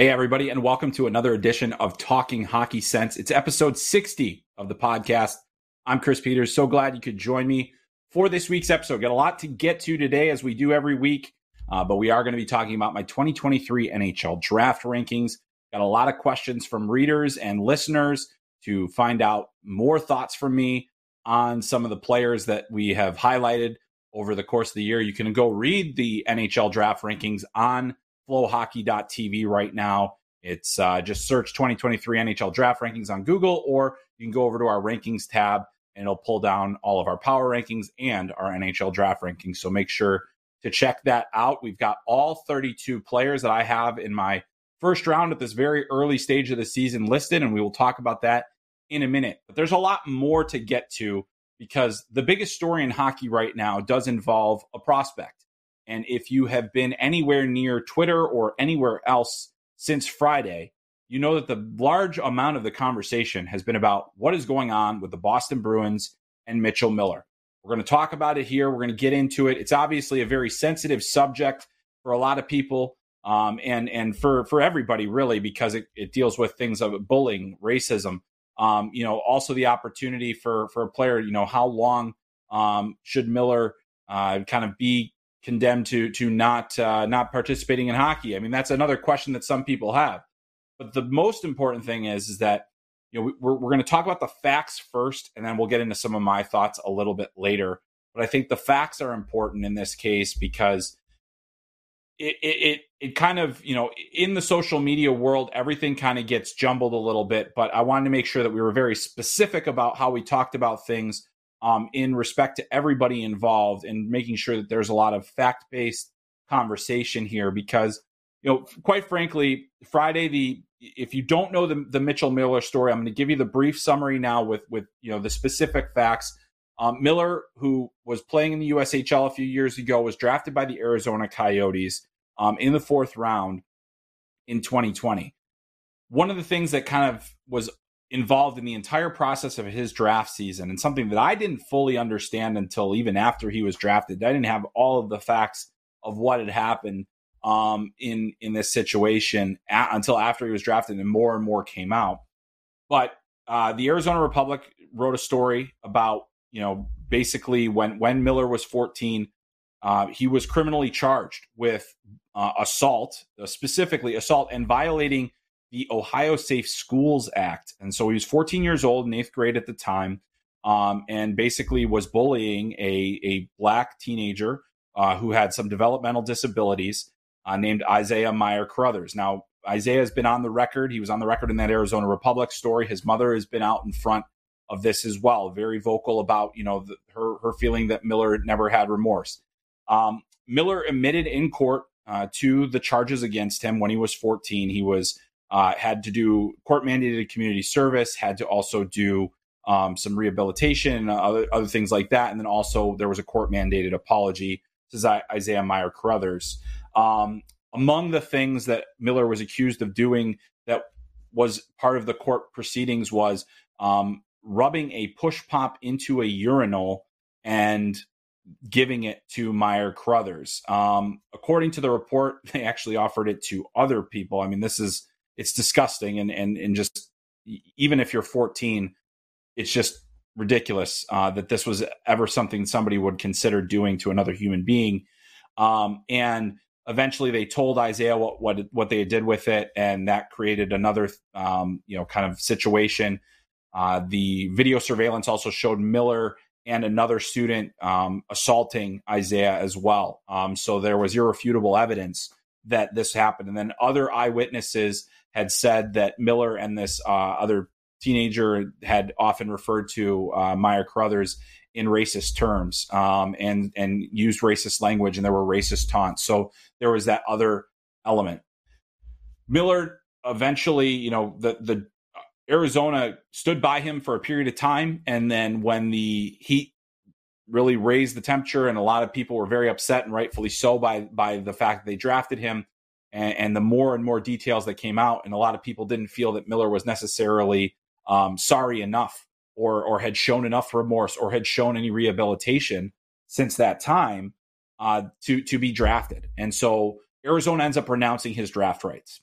Hey, everybody, and welcome to another edition of Talking Hockey Sense. It's episode 60 of the podcast. I'm Chris Peters. So glad you could join me for this week's episode. Got a lot to get to today, as we do every week, uh, but we are going to be talking about my 2023 NHL draft rankings. Got a lot of questions from readers and listeners to find out more thoughts from me on some of the players that we have highlighted over the course of the year. You can go read the NHL draft rankings on flowhockey.tv right now. It's uh, just search 2023 NHL draft rankings on Google, or you can go over to our rankings tab and it'll pull down all of our power rankings and our NHL draft rankings. So make sure to check that out. We've got all 32 players that I have in my first round at this very early stage of the season listed, and we will talk about that in a minute. But there's a lot more to get to because the biggest story in hockey right now does involve a prospect. And if you have been anywhere near Twitter or anywhere else since Friday, you know that the large amount of the conversation has been about what is going on with the Boston Bruins and Mitchell Miller. We're going to talk about it here. We're going to get into it. It's obviously a very sensitive subject for a lot of people um, and and for for everybody really because it, it deals with things of bullying, racism. Um, you know, also the opportunity for for a player. You know, how long um, should Miller uh, kind of be condemned to to not uh, not participating in hockey? I mean, that's another question that some people have. But the most important thing is is that you know we're we're going to talk about the facts first, and then we'll get into some of my thoughts a little bit later. But I think the facts are important in this case because it it it kind of you know in the social media world everything kind of gets jumbled a little bit. But I wanted to make sure that we were very specific about how we talked about things um, in respect to everybody involved and making sure that there's a lot of fact based conversation here because you know quite frankly friday the if you don't know the, the mitchell miller story i'm going to give you the brief summary now with with you know the specific facts um, miller who was playing in the ushl a few years ago was drafted by the arizona coyotes um, in the fourth round in 2020 one of the things that kind of was involved in the entire process of his draft season and something that I didn't fully understand until even after he was drafted. I didn't have all of the facts of what had happened um, in in this situation a- until after he was drafted, and more and more came out. But uh, the Arizona Republic wrote a story about you know basically when when Miller was 14, uh, he was criminally charged with uh, assault, uh, specifically assault and violating the Ohio Safe Schools Act. And so he was 14 years old in eighth grade at the time, um, and basically was bullying a, a black teenager uh, who had some developmental disabilities uh, named Isaiah Meyer Crothers. Now, Isaiah has been on the record. He was on the record in that Arizona Republic story. His mother has been out in front of this as well, very vocal about you know the, her her feeling that Miller never had remorse. Um, Miller admitted in court uh, to the charges against him when he was 14. He was uh, had to do court mandated community service, had to also do um, some rehabilitation and other, other things like that. And then also there was a court mandated apology to Isaiah Meyer Crothers. Um, among the things that Miller was accused of doing that was part of the court proceedings was um, rubbing a push pop into a urinal and giving it to Meyer Crothers. Um, according to the report, they actually offered it to other people. I mean, this is it's disgusting, and and and just even if you're 14, it's just ridiculous uh, that this was ever something somebody would consider doing to another human being. Um, and eventually, they told Isaiah what what what they did with it, and that created another um, you know kind of situation. Uh, the video surveillance also showed Miller and another student um, assaulting Isaiah as well. Um, so there was irrefutable evidence that this happened. And then other eyewitnesses had said that Miller and this uh, other teenager had often referred to uh, Meyer Crothers in racist terms um, and and used racist language, and there were racist taunts. So there was that other element. Miller eventually, you know, the the Arizona stood by him for a period of time. And then when the heat really raised the temperature, and a lot of people were very upset and rightfully so by, by the fact that they drafted him and, and the more and more details that came out. And a lot of people didn't feel that Miller was necessarily um, sorry enough or, or had shown enough remorse or had shown any rehabilitation since that time uh, to, to be drafted. And so Arizona ends up renouncing his draft rights.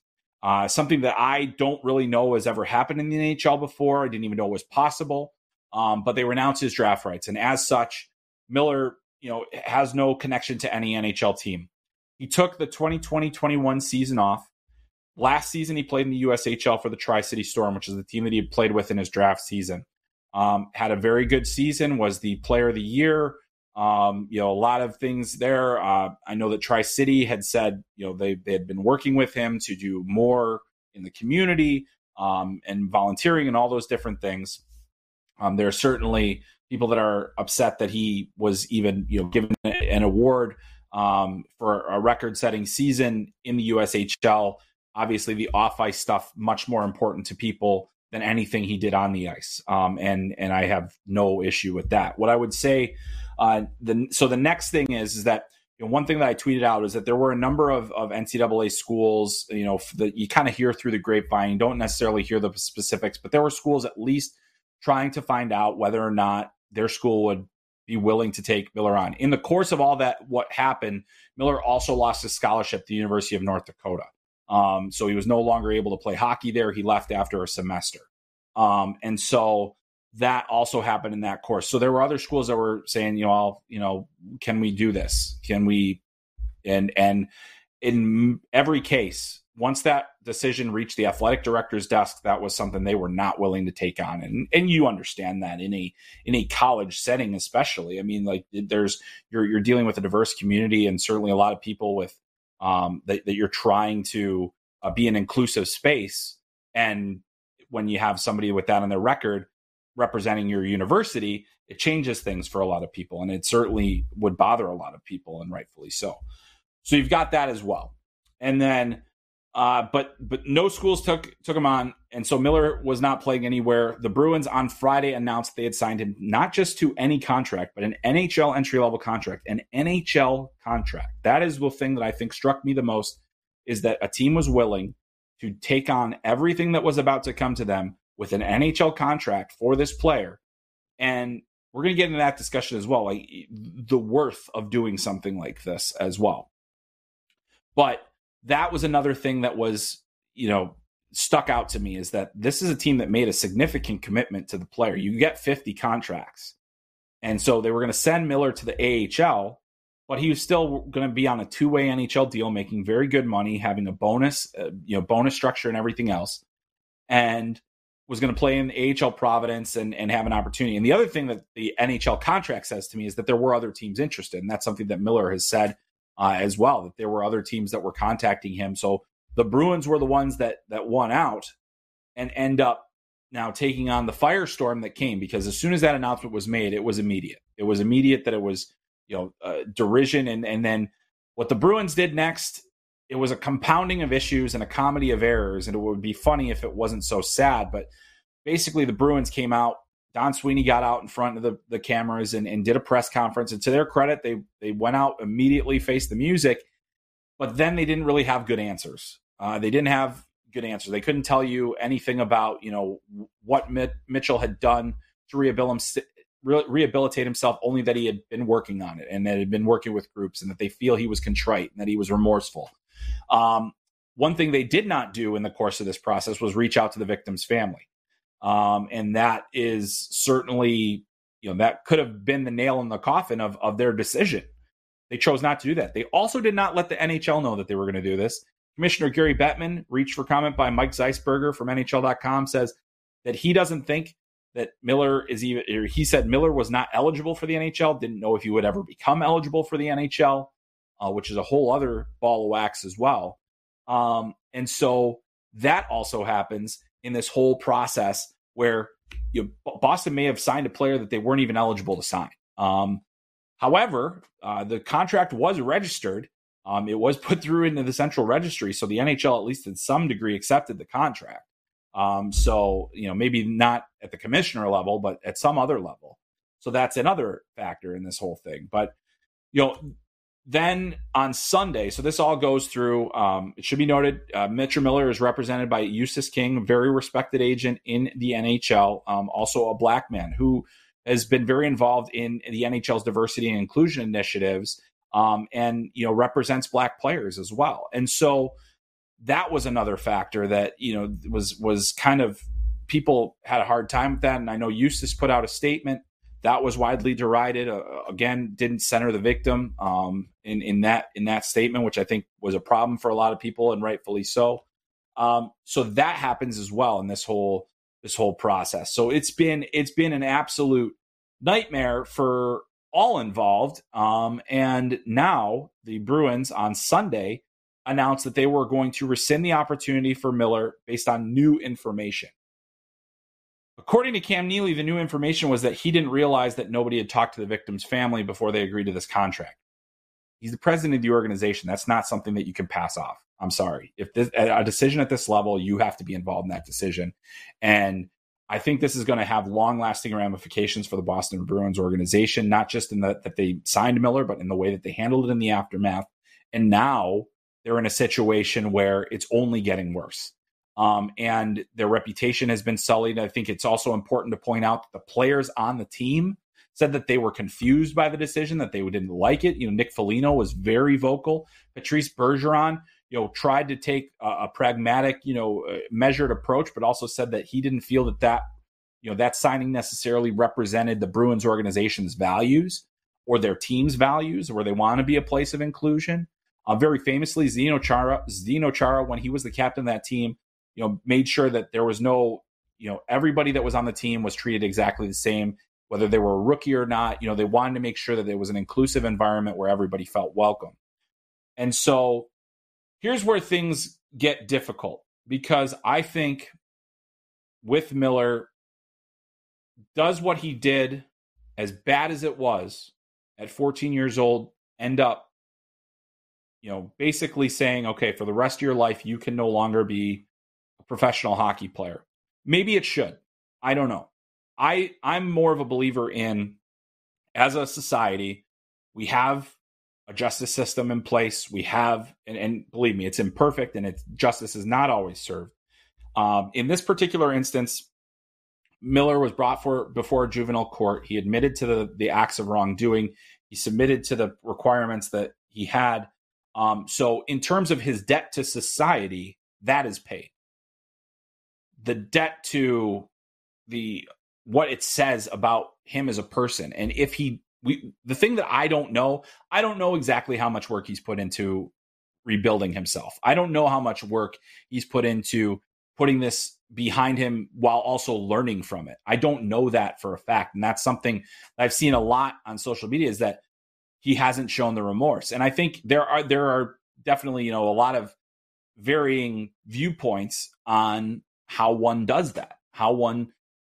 Uh, something that I don't really know has ever happened in the NHL before. I didn't even know it was possible. Um, but they renounced his draft rights, and as such, Miller, you know, has no connection to any NHL team. He took the 2020-21 season off. Last season, he played in the USHL for the Tri City Storm, which is the team that he played with in his draft season. Um, had a very good season. Was the Player of the Year. Um, you know, a lot of things there. Uh, I know that Tri City had said, you know, they, they had been working with him to do more in the community um, and volunteering and all those different things. Um, there are certainly people that are upset that he was even, you know, given an award um, for a record-setting season in the USHL. Obviously, the off-ice stuff much more important to people than anything he did on the ice, um, and and I have no issue with that. What I would say uh, the, so the next thing is, is that you know, one thing that I tweeted out is that there were a number of, of NCAA schools, you know, that you kind of hear through the grapevine. You don't necessarily hear the specifics, but there were schools at least trying to find out whether or not their school would be willing to take Miller on. In the course of all that, what happened, Miller also lost his scholarship to the University of North Dakota. Um, so he was no longer able to play hockey there. He left after a semester. Um, and so that also happened in that course. So there were other schools that were saying, you know, I'll, you know, can we do this? Can we? And and in every case, once that decision reached the athletic director's desk, that was something they were not willing to take on. And and you understand that in a in a college setting, especially. I mean, like there's you're you're dealing with a diverse community, and certainly a lot of people with um, that, that you're trying to uh, be an inclusive space. And when you have somebody with that on their record, representing your university, it changes things for a lot of people. And it certainly would bother a lot of people, and rightfully so. So you've got that as well. And then, uh, but but no schools took took him on, and so Miller was not playing anywhere. The Bruins on Friday announced they had signed him not just to any contract, but an NHL entry level contract, an NHL contract. That is the thing that I think struck me the most is that a team was willing to take on everything that was about to come to them with an NHL contract for this player. And we're going to get into that discussion as well, like the worth of doing something like this as well. But that was another thing that was, you know, stuck out to me is that this is a team that made a significant commitment to the player. You get 50 contracts. And so they were going to send Miller to the AHL, but he was still going to be on a two-way NHL deal, making very good money, having a bonus, uh, you know, bonus structure and everything else. And was going to play in the AHL Providence and, and have an opportunity. And the other thing that the NHL contract says to me is that there were other teams interested. And that's something that Miller has said uh, as well, that there were other teams that were contacting him. So the Bruins were the ones that, that won out and end up now taking on the firestorm that came because as soon as that announcement was made, it was immediate. It was immediate that it was, you know, uh, derision. And, and then what the Bruins did next it was a compounding of issues and a comedy of errors. And it would be funny if it wasn't so sad. But basically, the Bruins came out. Don Sweeney got out in front of the, the cameras and, and did a press conference. And to their credit, they they went out immediately, faced the music, but then they didn't really have good answers. Uh, they didn't have good answers. They couldn't tell you anything about you know what Mitchell had done to rehabilitate rehabilitate himself only that he had been working on it and that had been working with groups and that they feel he was contrite and that he was remorseful. Um, one thing they did not do in the course of this process was reach out to the victim's family. Um, and that is certainly you know that could have been the nail in the coffin of, of their decision. They chose not to do that. They also did not let the nhl know that they were going to do this commissioner gary bettman reached for comment by mike zeisberger from nhl.com says that he doesn't think that Miller is even, he said Miller was not eligible for the NHL, didn't know if he would ever become eligible for the NHL, uh, which is a whole other ball of wax as well. Um, and so that also happens in this whole process where you Boston may have signed a player that they weren't even eligible to sign. Um, however, uh, the contract was registered. Um, it was put through into the central registry, so the NHL, at least in some degree, accepted the contract. Um, so, you know, maybe not at the commissioner level, but at some other level. So that's another factor in this whole thing. But, you know, then on Sunday, so this all goes through. Um, it should be noted, uh, Mitchell Miller is represented by Eustace King, very respected agent in the NHL, um, also a black man who has been very involved in the NHL's diversity and inclusion initiatives, um, and you know represents black players as well. And so, that was another factor that you know was was kind of people had a hard time with that. And i know eustace put out a statement that was widely derided uh, again didn't center the victim um, in in that in that statement which i think was a problem for a lot of people and rightfully so. Um, so that happens as well in this whole this whole process. So it's been it's been an absolute nightmare for all involved um, and now the bruins on sunday announced that they were going to rescind the opportunity for Miller based on new information. According to Cam Neely, the new information was that he didn't realize that nobody had talked to the victim's family before they agreed to this contract. He's the president of the organization. That's not something that you can pass off. I'm sorry. If this, a decision at this level, you have to be involved in that decision. And I think this is going to have long lasting ramifications for the Boston Bruins organization, not just in the, that they signed Miller, but in the way that they handled it in the aftermath. And now they're in a situation where it's only getting worse. Um, and their reputation has been sullied. I think it's also important to point out that the players on the team said that they were confused by the decision, that they didn't like it. You know, Nick Foligno was very vocal. Patrice Bergeron, you know, tried to take a, a pragmatic, you know, uh, measured approach, but also said that he didn't feel that that, you know, that signing necessarily represented the Bruins organization's values or their team's values, where they want to be a place of inclusion. Uh, very famously, Zdeno Chara, Zdeno Chara, when he was the captain of that team, you know, made sure that there was no, you know, everybody that was on the team was treated exactly the same, whether they were a rookie or not. You know, they wanted to make sure that there was an inclusive environment where everybody felt welcome. And so here's where things get difficult because I think with Miller, does what he did, as bad as it was at 14 years old, end up you know, basically saying, okay, for the rest of your life, you can no longer be a professional hockey player. Maybe it should. I don't know. I I'm more of a believer in as a society, we have a justice system in place. We have, and, and believe me, it's imperfect, and it's justice is not always served. Um, in this particular instance, Miller was brought for before a juvenile court. He admitted to the the acts of wrongdoing. He submitted to the requirements that he had um, so, in terms of his debt to society, that is paid. The debt to the what it says about him as a person, and if he, we, the thing that I don't know, I don't know exactly how much work he's put into rebuilding himself. I don't know how much work he's put into putting this behind him while also learning from it. I don't know that for a fact. And that's something I've seen a lot on social media is that he hasn't shown the remorse. And I think there are there are definitely, you know, a lot of varying viewpoints on how one does that, how one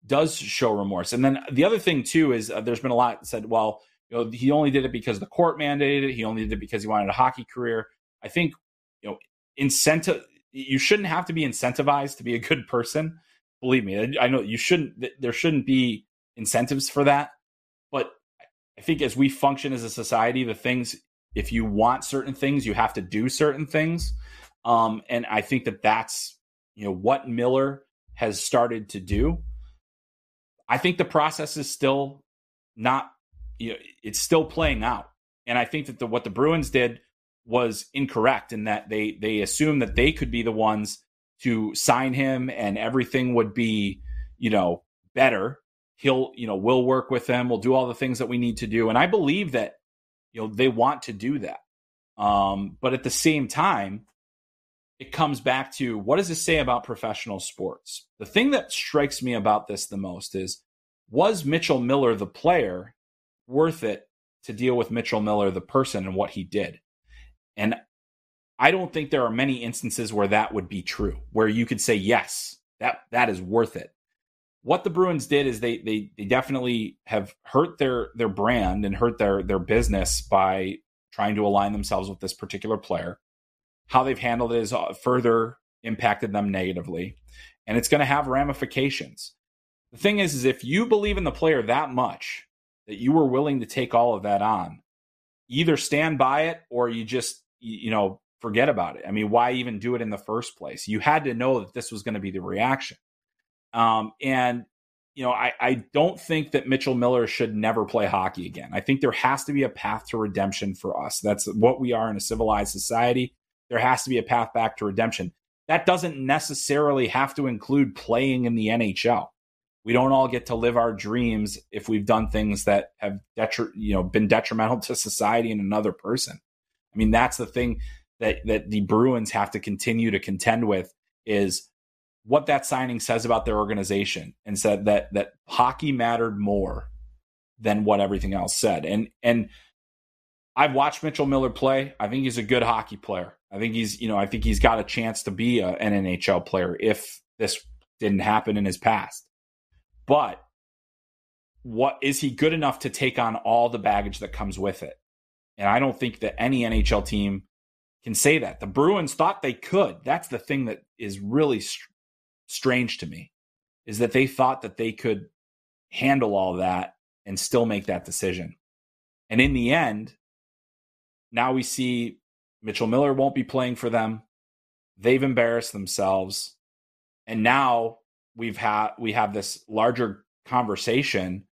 does show remorse. And then the other thing too is uh, there's been a lot said, well, you know, he only did it because the court mandated it. He only did it because he wanted a hockey career. I think, you know, incentive you shouldn't have to be incentivized to be a good person. Believe me, I know you shouldn't there shouldn't be incentives for that. But I think as we function as a society, the things if you want certain things, you have to do certain things. Um, and I think that that's you know what Miller has started to do. I think the process is still not you know it's still playing out, and I think that the, what the Bruins did was incorrect in that they they assumed that they could be the ones to sign him and everything would be you know better. He'll you know we'll work with them. We'll do all the things that we need to do, and I believe that you know they want to do that. Um, but at the same time, it comes back to what does this say about professional sports? The thing that strikes me about this the most is was Mitchell Miller the player worth it to deal with Mitchell Miller the person and what he did? And I don't think there are many instances where that would be true, where you could say yes, that that is worth it. What the Bruins did is they they they definitely have hurt their their brand and hurt their their business by trying to align themselves with this particular player how they've handled it has uh, further impacted them negatively, and it's going to have ramifications. The thing is, is if you believe in the player that much that you were willing to take all of that on, either stand by it or you just you know forget about it. I mean, why even do it in the first place? You had to know that this was going to be the reaction. Um, and you know, I, I don't think that Mitchell Miller should never play hockey again. I think there has to be a path to redemption for us. That's what we are in a civilized society there has to be a path back to redemption. That doesn't necessarily have to include playing in the NHL. We don't all get to live our dreams if we've done things that have detri- you know been detrimental to society and another person. I mean, that's the thing that that the Bruins have to continue to contend with is what that signing says about their organization and said that that hockey mattered more than what everything else said. And and I've watched Mitchell Miller play. I think he's a good hockey player. I think he's, you know, I think he's got a chance to be a, an NHL player if this didn't happen in his past. But what is he good enough to take on all the baggage that comes with it? And I don't think that any NHL team can say that. The Bruins thought they could. That's the thing that is really str- strange to me is that they thought that they could handle all that and still make that decision. And in the end, now we see Mitchell Miller won't be playing for them. They've embarrassed themselves. And now we've had we have this larger conversation.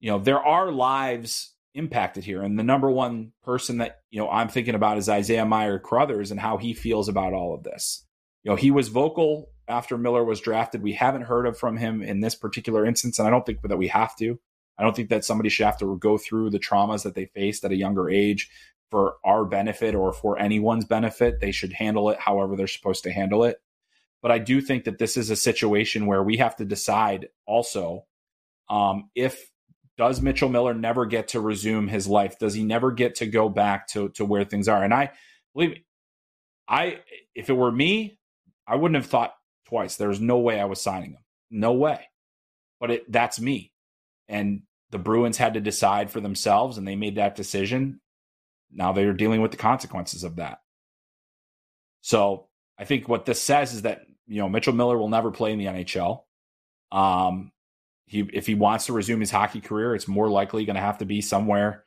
You know, there are lives impacted here. And the number one person that, you know, I'm thinking about is Isaiah Meyer Crothers and how he feels about all of this. You know, he was vocal after Miller was drafted. We haven't heard of from him in this particular instance, and I don't think that we have to. I don't think that somebody should have to go through the traumas that they faced at a younger age for our benefit or for anyone's benefit. They should handle it however they're supposed to handle it. But I do think that this is a situation where we have to decide also um, if does Mitchell Miller never get to resume his life? Does he never get to go back to to where things are? And I believe I if it were me, I wouldn't have thought twice. There's no way I was signing him. No way. But it that's me. And the Bruins had to decide for themselves and they made that decision now they are dealing with the consequences of that. So I think what this says is that you know Mitchell Miller will never play in the NHL. Um, he if he wants to resume his hockey career, it's more likely going to have to be somewhere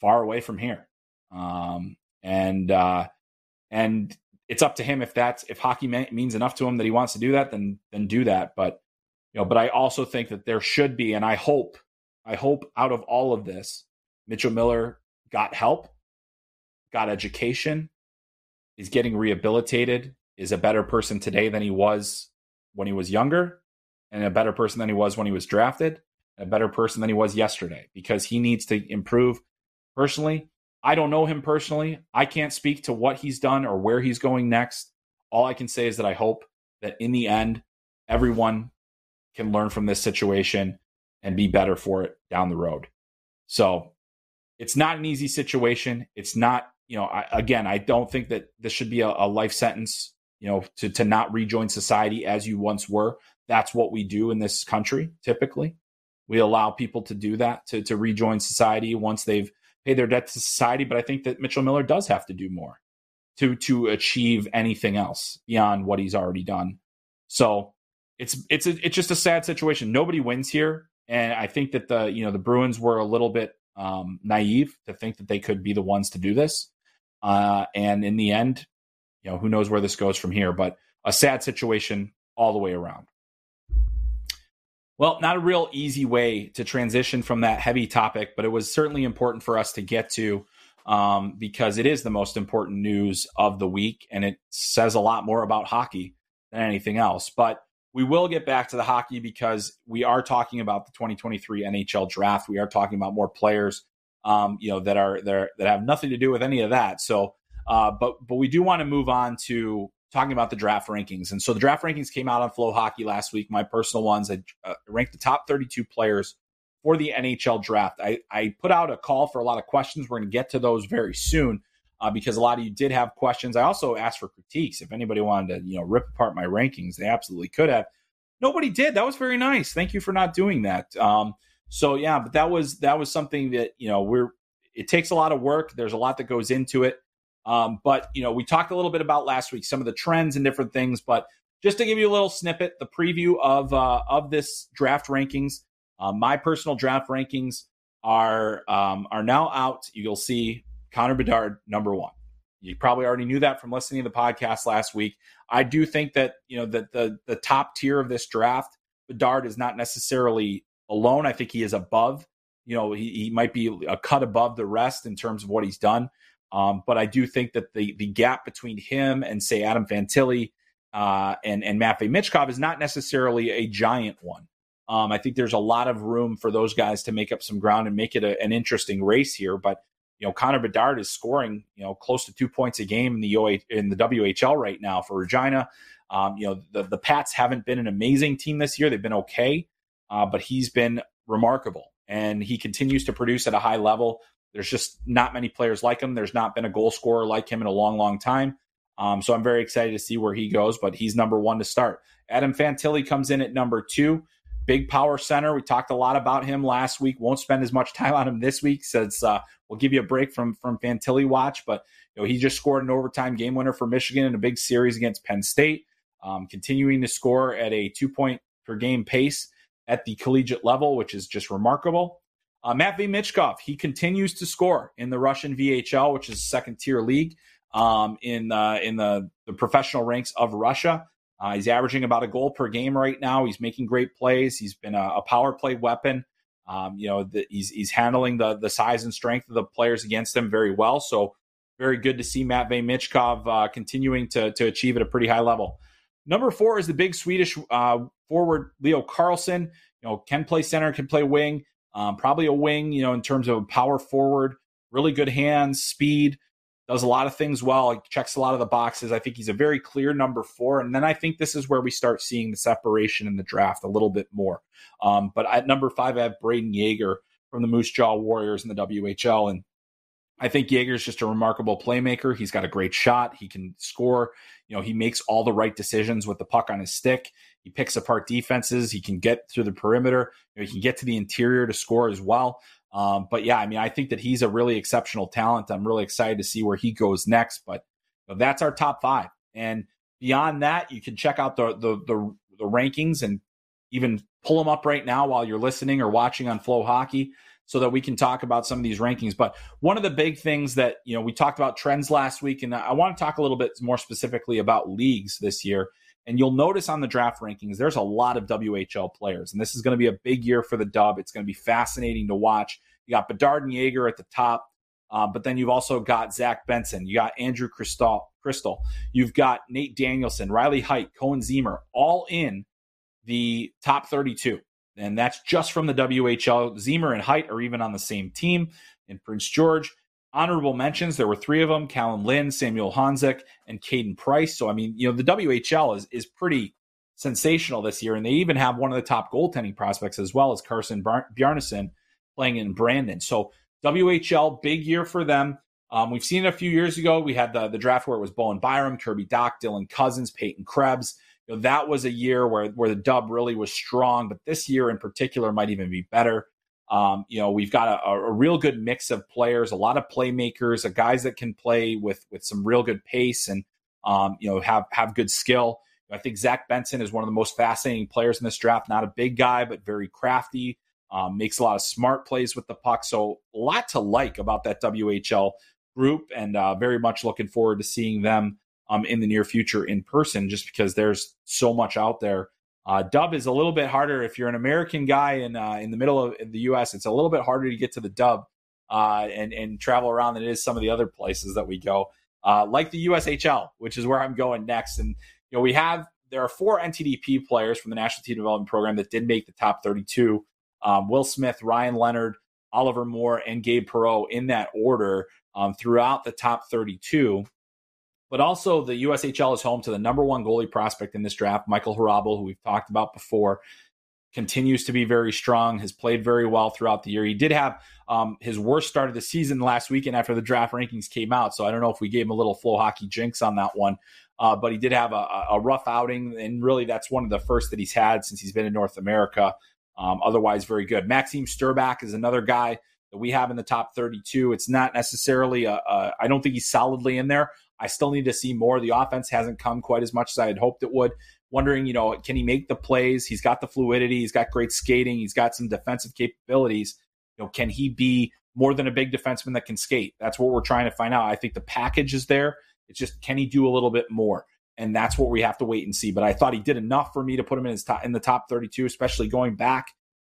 far away from here. Um, and uh, and it's up to him if that's if hockey means enough to him that he wants to do that, then then do that. But you know, but I also think that there should be, and I hope, I hope out of all of this, Mitchell Miller got help got education, is getting rehabilitated, is a better person today than he was when he was younger, and a better person than he was when he was drafted, a better person than he was yesterday because he needs to improve. Personally, I don't know him personally. I can't speak to what he's done or where he's going next. All I can say is that I hope that in the end, everyone can learn from this situation and be better for it down the road. So it's not an easy situation. It's not you know, I, again, I don't think that this should be a, a life sentence. You know, to to not rejoin society as you once were. That's what we do in this country. Typically, we allow people to do that to to rejoin society once they've paid their debt to society. But I think that Mitchell Miller does have to do more to to achieve anything else beyond what he's already done. So it's it's a, it's just a sad situation. Nobody wins here, and I think that the you know the Bruins were a little bit um, naive to think that they could be the ones to do this. Uh, and in the end, you know, who knows where this goes from here, but a sad situation all the way around. Well, not a real easy way to transition from that heavy topic, but it was certainly important for us to get to um, because it is the most important news of the week and it says a lot more about hockey than anything else. But we will get back to the hockey because we are talking about the 2023 NHL draft. We are talking about more players, um, you know, that are there that have nothing to do with any of that. So, uh, but but we do want to move on to talking about the draft rankings. And so the draft rankings came out on Flow Hockey last week. My personal ones, I uh, ranked the top 32 players for the NHL draft. I, I put out a call for a lot of questions. We're going to get to those very soon uh, because a lot of you did have questions. I also asked for critiques. If anybody wanted to, you know, rip apart my rankings, they absolutely could have. Nobody did. That was very nice. Thank you for not doing that. Um, so yeah, but that was that was something that you know we're. It takes a lot of work. There's a lot that goes into it. Um, but you know, we talked a little bit about last week some of the trends and different things. But just to give you a little snippet, the preview of uh, of this draft rankings. Uh, my personal draft rankings are um, are now out. You'll see Connor Bedard number one. You probably already knew that from listening to the podcast last week. I do think that you know that the the top tier of this draft, Bedard is not necessarily alone. I think he is above. You know, he, he might be a cut above the rest in terms of what he's done. Um, but I do think that the the gap between him and say Adam Fantilli uh, and and Matvey Michkov is not necessarily a giant one. Um, I think there's a lot of room for those guys to make up some ground and make it a, an interesting race here. But you know, Connor Bedard is scoring you know close to two points a game in the OH, in the WHL right now for Regina. Um, you know, the the Pats haven't been an amazing team this year; they've been okay, uh, but he's been remarkable, and he continues to produce at a high level. There's just not many players like him. There's not been a goal scorer like him in a long, long time. Um, so I'm very excited to see where he goes, but he's number one to start. Adam Fantilli comes in at number two big power center. We talked a lot about him last week. Won't spend as much time on him this week since uh, we'll give you a break from from Fantilli watch. But you know he just scored an overtime game winner for Michigan in a big series against Penn State, um, continuing to score at a two point per game pace at the collegiate level, which is just remarkable. Uh, Matvey Michkov, he continues to score in the Russian VHL, which is a second tier league um, in uh, in the, the professional ranks of Russia. Uh, he's averaging about a goal per game right now. He's making great plays. He's been a, a power play weapon. Um, you know, the, he's he's handling the the size and strength of the players against him very well. So very good to see Matvey Michkov uh, continuing to to achieve at a pretty high level. Number four is the big Swedish uh, forward Leo Carlsson, You know, can play center, can play wing. Um, probably a wing. You know, in terms of power forward, really good hands, speed does a lot of things well. He checks a lot of the boxes. I think he's a very clear number four. And then I think this is where we start seeing the separation in the draft a little bit more. Um, but at number five, I have Brayden Yager from the Moose Jaw Warriors in the WHL. And I think Yager is just a remarkable playmaker. He's got a great shot. He can score. You know, he makes all the right decisions with the puck on his stick. He picks apart defenses. He can get through the perimeter. You know, he can get to the interior to score as well. Um, but yeah, I mean, I think that he's a really exceptional talent. I'm really excited to see where he goes next. But you know, that's our top five. And beyond that, you can check out the, the the the, rankings and even pull them up right now while you're listening or watching on Flow Hockey so that we can talk about some of these rankings. But one of the big things that, you know, we talked about trends last week, and I want to talk a little bit more specifically about leagues this year. And you'll notice on the draft rankings, there's a lot of WHL players. And this is going to be a big year for the dub. It's going to be fascinating to watch. You got Bedard and Yager at the top. Uh, but then you've also got Zach Benson. You got Andrew Cristall. Crystal. You've got Nate Danielson, Riley Heidt, Koehn Ziemmer, all in the top 32. And that's just from the WHL. Ziemmer and Heidt are even on the same team in Prince George. Honorable mentions, there were three of them Callum Lind, Samuel Honzek, and Caden Price. So, I mean, you know, the WHL is, is pretty sensational this year. And they even have one of the top goaltending prospects as well as Carson Bar- Bjarnason playing in Brandon. So, WHL, big year for them. Um, we've seen it a few years ago. We had the, the draft where it was Bowen Byram, Kirby Dach, Dylan Cozens, Peyton Krebs. You know, that was a year where, where the dub really was strong, but this year in particular might even be better. Um, you know, we've got a, a, real good mix of players, a lot of playmakers, a guys that can play with with some real good pace and um, you know have have good skill. I think Zach Benson is one of the most fascinating players in this draft. Not a big guy, but very crafty. um, makes a lot of smart plays with the puck. So, a lot to like about that WHL group, and uh, very much looking forward to seeing them um, in the near future in person, just because there's so much out there. Uh, dub is a little bit harder if you're an American guy in uh, in the middle of the U.S. It's a little bit harder to get to the dub uh, and and travel around than it is some of the other places that we go, uh, like the USHL, which is where I'm going next. And you know, we have there are four NTDP players from the National Team Development Program that did make the top 32. Um, Will Smith, Ryan Leonard, Oliver Moore, and Gabe Perreault in that order um, throughout the top 32. But also, the USHL is home to the number one goalie prospect in this draft, Michael Hrabal, who we've talked about before. Continues to be very strong, has played very well throughout the year. He did have um, his worst start of the season last weekend after the draft rankings came out. So I don't know if we gave him a little flow hockey jinx on that one. Uh, but he did have a, a, rough outing, and really that's one of the first that he's had since he's been in North America. Um, otherwise, very good. Maxime Strbak is another guy that we have in the top 32. It's not necessarily a, a I don't think he's solidly in there. I still need to see more. The offense hasn't come quite as much as I had hoped it would. Wondering, you know, can he make the plays? He's got the fluidity. He's got great skating. He's got some defensive capabilities. You know, can he be more than a big defenseman that can skate? That's what we're trying to find out. I think the package is there. It's just can he do a little bit more? And that's what we have to wait and see. But I thought he did enough for me to put him in his top in the top 32, especially going back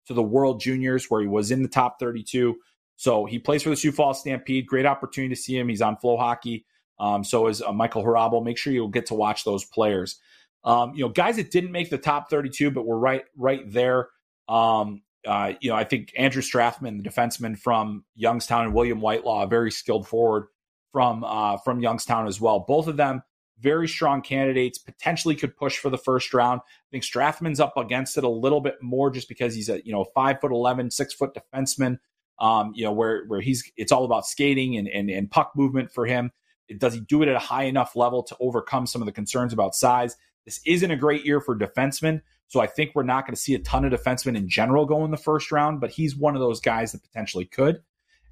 to the World Juniors where he was in the top 32. So he plays for the Sioux Falls Stampede. Great opportunity to see him. He's on FloHockey. Um, so is uh, Michael Hrabal. Make sure you'll get to watch those players. Um, you know, guys that didn't make the top 32, but were right right there. Um, uh, you know, I think Andrew Strathmann, the defenseman from Youngstown, and William Whitelaw, a very skilled forward from uh, from Youngstown as well. Both of them very strong candidates. Potentially could push for the first round. I think Strathmann's up against it a little bit more just because he's a you know five foot eleven, six foot defenseman. Um, you know where where he's it's all about skating and and, and puck movement for him. Does he do it at a high enough level to overcome some of the concerns about size? This isn't a great year for defensemen. So I think we're not going to see a ton of defensemen in general go in the first round, but he's one of those guys that potentially could.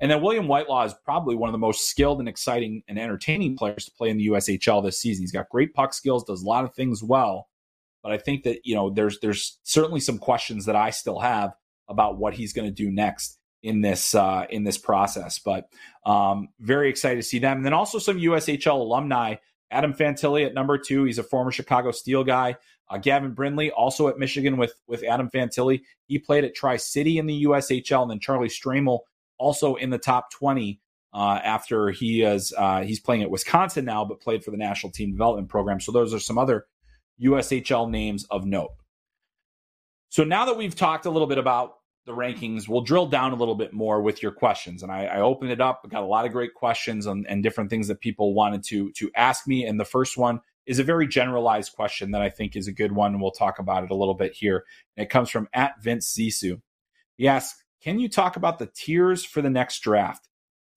And then William Whitelaw is probably one of the most skilled and exciting and entertaining players to play in the USHL this season. He's got great puck skills, does a lot of things well. But I think that, you know, there's there's certainly some questions that I still have about what he's going to do next in this uh, in this process. But um, very excited to see them. And then also some USHL alumni. Adam Fantilli at number two. He's a former Chicago Steel guy. Uh, Gavin Brindley, also at Michigan with with Adam Fantilli. He played at Tri City in the USHL, and then Charlie Stramel also in the top 20 uh, after he is uh, he's playing at Wisconsin now, but played for the national team development program. So those are some other USHL names of note. So now that we've talked a little bit about the rankings, we'll drill down a little bit more with your questions. And I, I opened it up, got a lot of great questions and, and different things that people wanted to to ask me. And the first one is a very generalized question that I think is a good one. And we'll talk about it a little bit here. And it comes from at Vince Zissou. He asks, can you talk about the tiers for the next draft?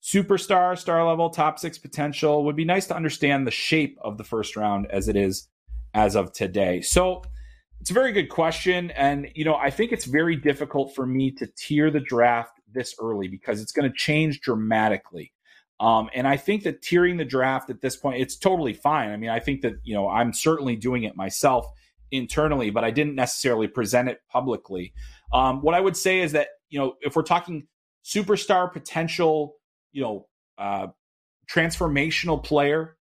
Superstar, star level, top six potential. Would be nice to understand the shape of the first round as it is as of today. So it's a very good question. And, you know, I think it's very difficult for me to tier the draft this early because it's going to change dramatically. Um, and I think that tiering the draft at this point, it's totally fine. I mean, I think that, you know, I'm certainly doing it myself internally, but I didn't necessarily present it publicly. Um, what I would say is that you know, if we're talking superstar potential, you know, uh, transformational player,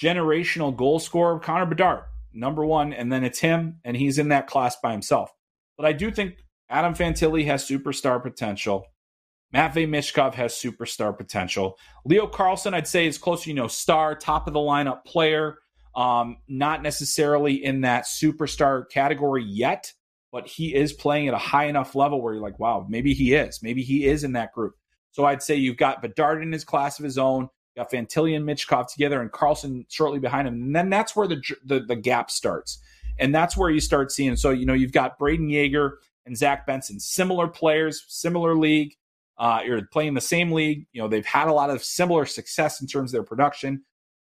generational goal scorer, Connor Bedard, number one, and then it's him, and he's in that class by himself. But I do think Adam Fantilli has superstar potential. Matvey Michkov has superstar potential. Leo Carlsson, I'd say, is closer, you know, star, top of the lineup player. Um, not necessarily in that superstar category yet, but he is playing at a high enough level where you're like, wow, maybe he is. Maybe he is in that group. So I'd say you've got Bedard in his class of his own, got and Michkov together, and Carlsson shortly behind him. And then that's where the, the, the gap starts. And that's where you start seeing. So, you know, you've got Brayden Yager and Zach Benson, similar players, similar league. Uh, you're playing the same league. You know, they've had a lot of similar success in terms of their production.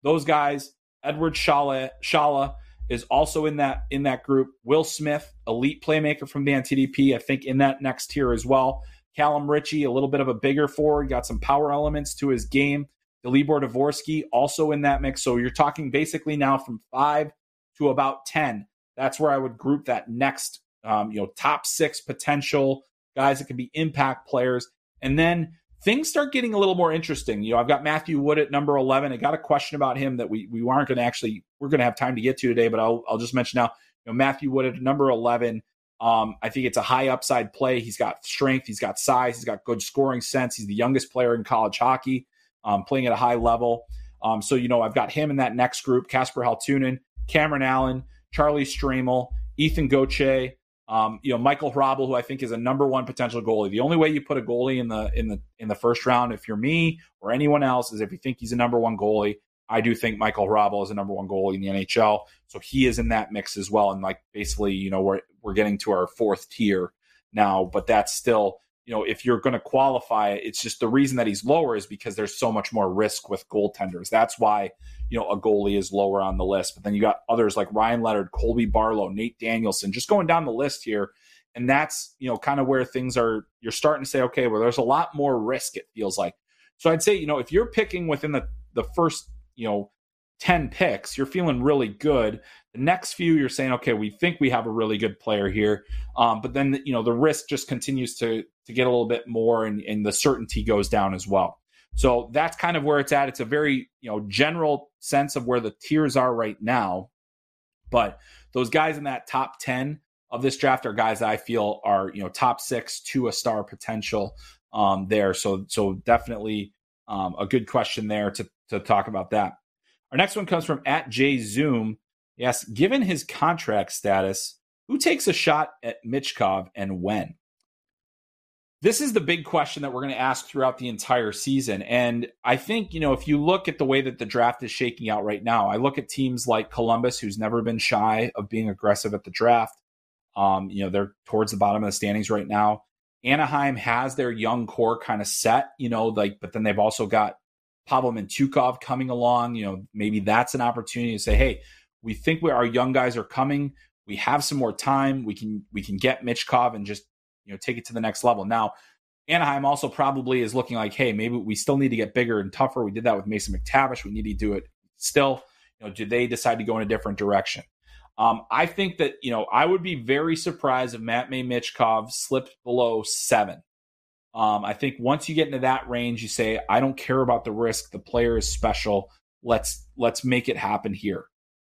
Those guys, Edward Shala, Shala is also in that in that group. Will Smith, elite playmaker from the NTDP, I think in that next tier as well. Callum Ritchie, a little bit of a bigger forward, got some power elements to his game. Dalibor Dvorsky also in that mix. So you're talking basically now from five to about ten. That's where I would group that next, um, you know, top six potential guys that can be impact players. And then things start getting a little more interesting. You know, I've got Matthew Wood at number 11. I got a question about him that we, we aren't going to actually, we're going to have time to get to today, but I'll, I'll just mention now, you know, Matthew Wood at number 11. Um, I think it's a high upside play. He's got strength, he's got size, he's got good scoring sense. He's the youngest player in college hockey, um, playing at a high level. Um, so, you know, I've got him in that next group Casper Halttunen, Cameron Allen, Charlie Stramel, Ethan Gauthier, um, you know, Michael Hrabal, who I think is a number one potential goalie. The only way you put a goalie in the in the in the first round, if you're me or anyone else, is if you think he's a number one goalie. I do think Michael Hrabal is a number one goalie in the NHL, so he is in that mix as well. And like basically, you know, we're we're getting to our fourth tier now, but that's still you know, if you're going to qualify it's just the reason that he's lower is because there's so much more risk with goaltenders. That's why, you know, a goalie is lower on the list. But then you got others like Ryan Leonard, Colby Barlow, Nate Danielson, just going down the list here. And that's, you know, kind of where things are, you're starting to say, okay, well, there's a lot more risk, it feels like. So I'd say, you know, if you're picking within the, the first, you know, 10 picks, you're feeling really good. The next few, you're saying, okay, we think we have a really good player here. Um, but then, you know, the risk just continues to, to get a little bit more and, and the certainty goes down as well. So that's kind of where it's at. It's a very, you know, general sense of where the tiers are right now. But those guys in that top 10 of this draft are guys that I feel are, you know, top six to a star potential um, there. So, so definitely um, a good question there to, to talk about that. Our next one comes from at J Zoom. Yes, given his contract status, who takes a shot at Michkov and when? This is the big question that we're going to ask throughout the entire season. And I think, you know, if you look at the way that the draft is shaking out right now, I look at teams like Columbus, who's never been shy of being aggressive at the draft. Um, you know, they're towards the bottom of the standings right now. Anaheim has their young core kind of set, you know, like, but then they've also got Pavel Mintyukov coming along, you know, maybe that's an opportunity to say, hey, we think we, our young guys are coming. We have some more time. We can we can get Michkov and just you know take it to the next level. Now, Anaheim also probably is looking like, hey, maybe we still need to get bigger and tougher. We did that with Mason McTavish. We need to do it still. You know, do they decide to go in a different direction? Um, I think that you know I would be very surprised if Matvei Michkov slipped below seven. Um, I think once you get into that range, you say, I don't care about the risk. The player is special. Let's let's make it happen here.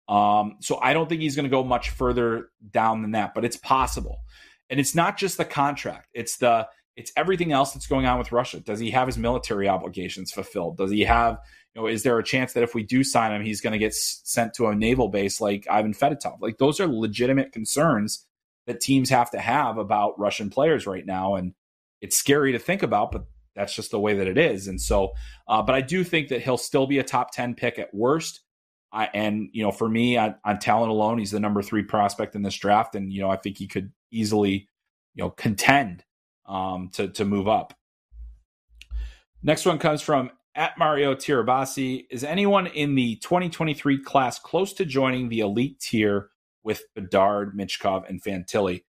Um, so I don't think he's going to go much further down than that, but it's possible. And it's not just the contract; it's the it's everything else that's going on with Russia. Does he have his military obligations fulfilled? Does he have you know? Is there a chance that if we do sign him, he's going to get sent to a naval base like Ivan Fedotov? Like those are legitimate concerns that teams have to have about Russian players right now, and it's scary to think about, but that's just the way that it is. And so, uh, but I do think that he'll still be a top 10 pick at worst. I, and, you know, for me on, on talent alone, he's the number three prospect in this draft. And, you know, I think he could easily, you know, contend um, to, to move up. Next one comes from at Mario Tirabassi. Is anyone in the 2023 class close to joining the elite tier with Bedard, Michkov, and Fantilli?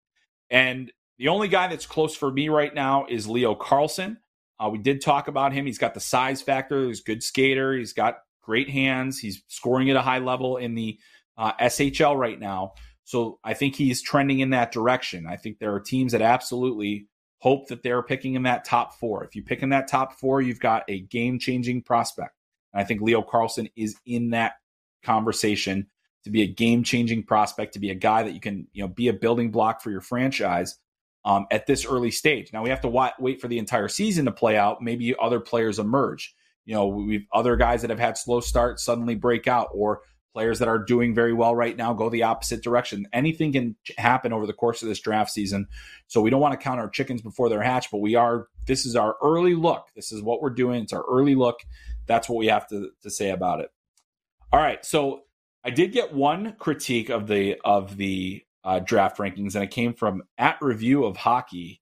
And the only guy that's close for me right now is Leo Carlsson. Uh, we did talk about him. He's got the size factor. He's a good skater. He's got great hands. He's scoring at a high level in the uh, SHL right now. So I think he's trending in that direction. I think there are teams that absolutely hope that they're picking in that top four. If you pick in that top four, you've got a game changing prospect. And I think Leo Carlsson is in that conversation to be a game changing prospect, to be a guy that you can, you know, be a building block for your franchise um, at this early stage. Now we have to wa- wait for the entire season to play out. Maybe other players emerge. You know, we've other guys that have had slow starts suddenly break out, or players that are doing very well right now go the opposite direction. Anything can happen over the course of this draft season. So we don't want to count our chickens before they're hatched, but we are. This is our early look. This is what we're doing. It's our early look. That's what we have to, to say about it. All right. So I did get one critique of the of the uh, draft rankings, and it came from at review of hockey.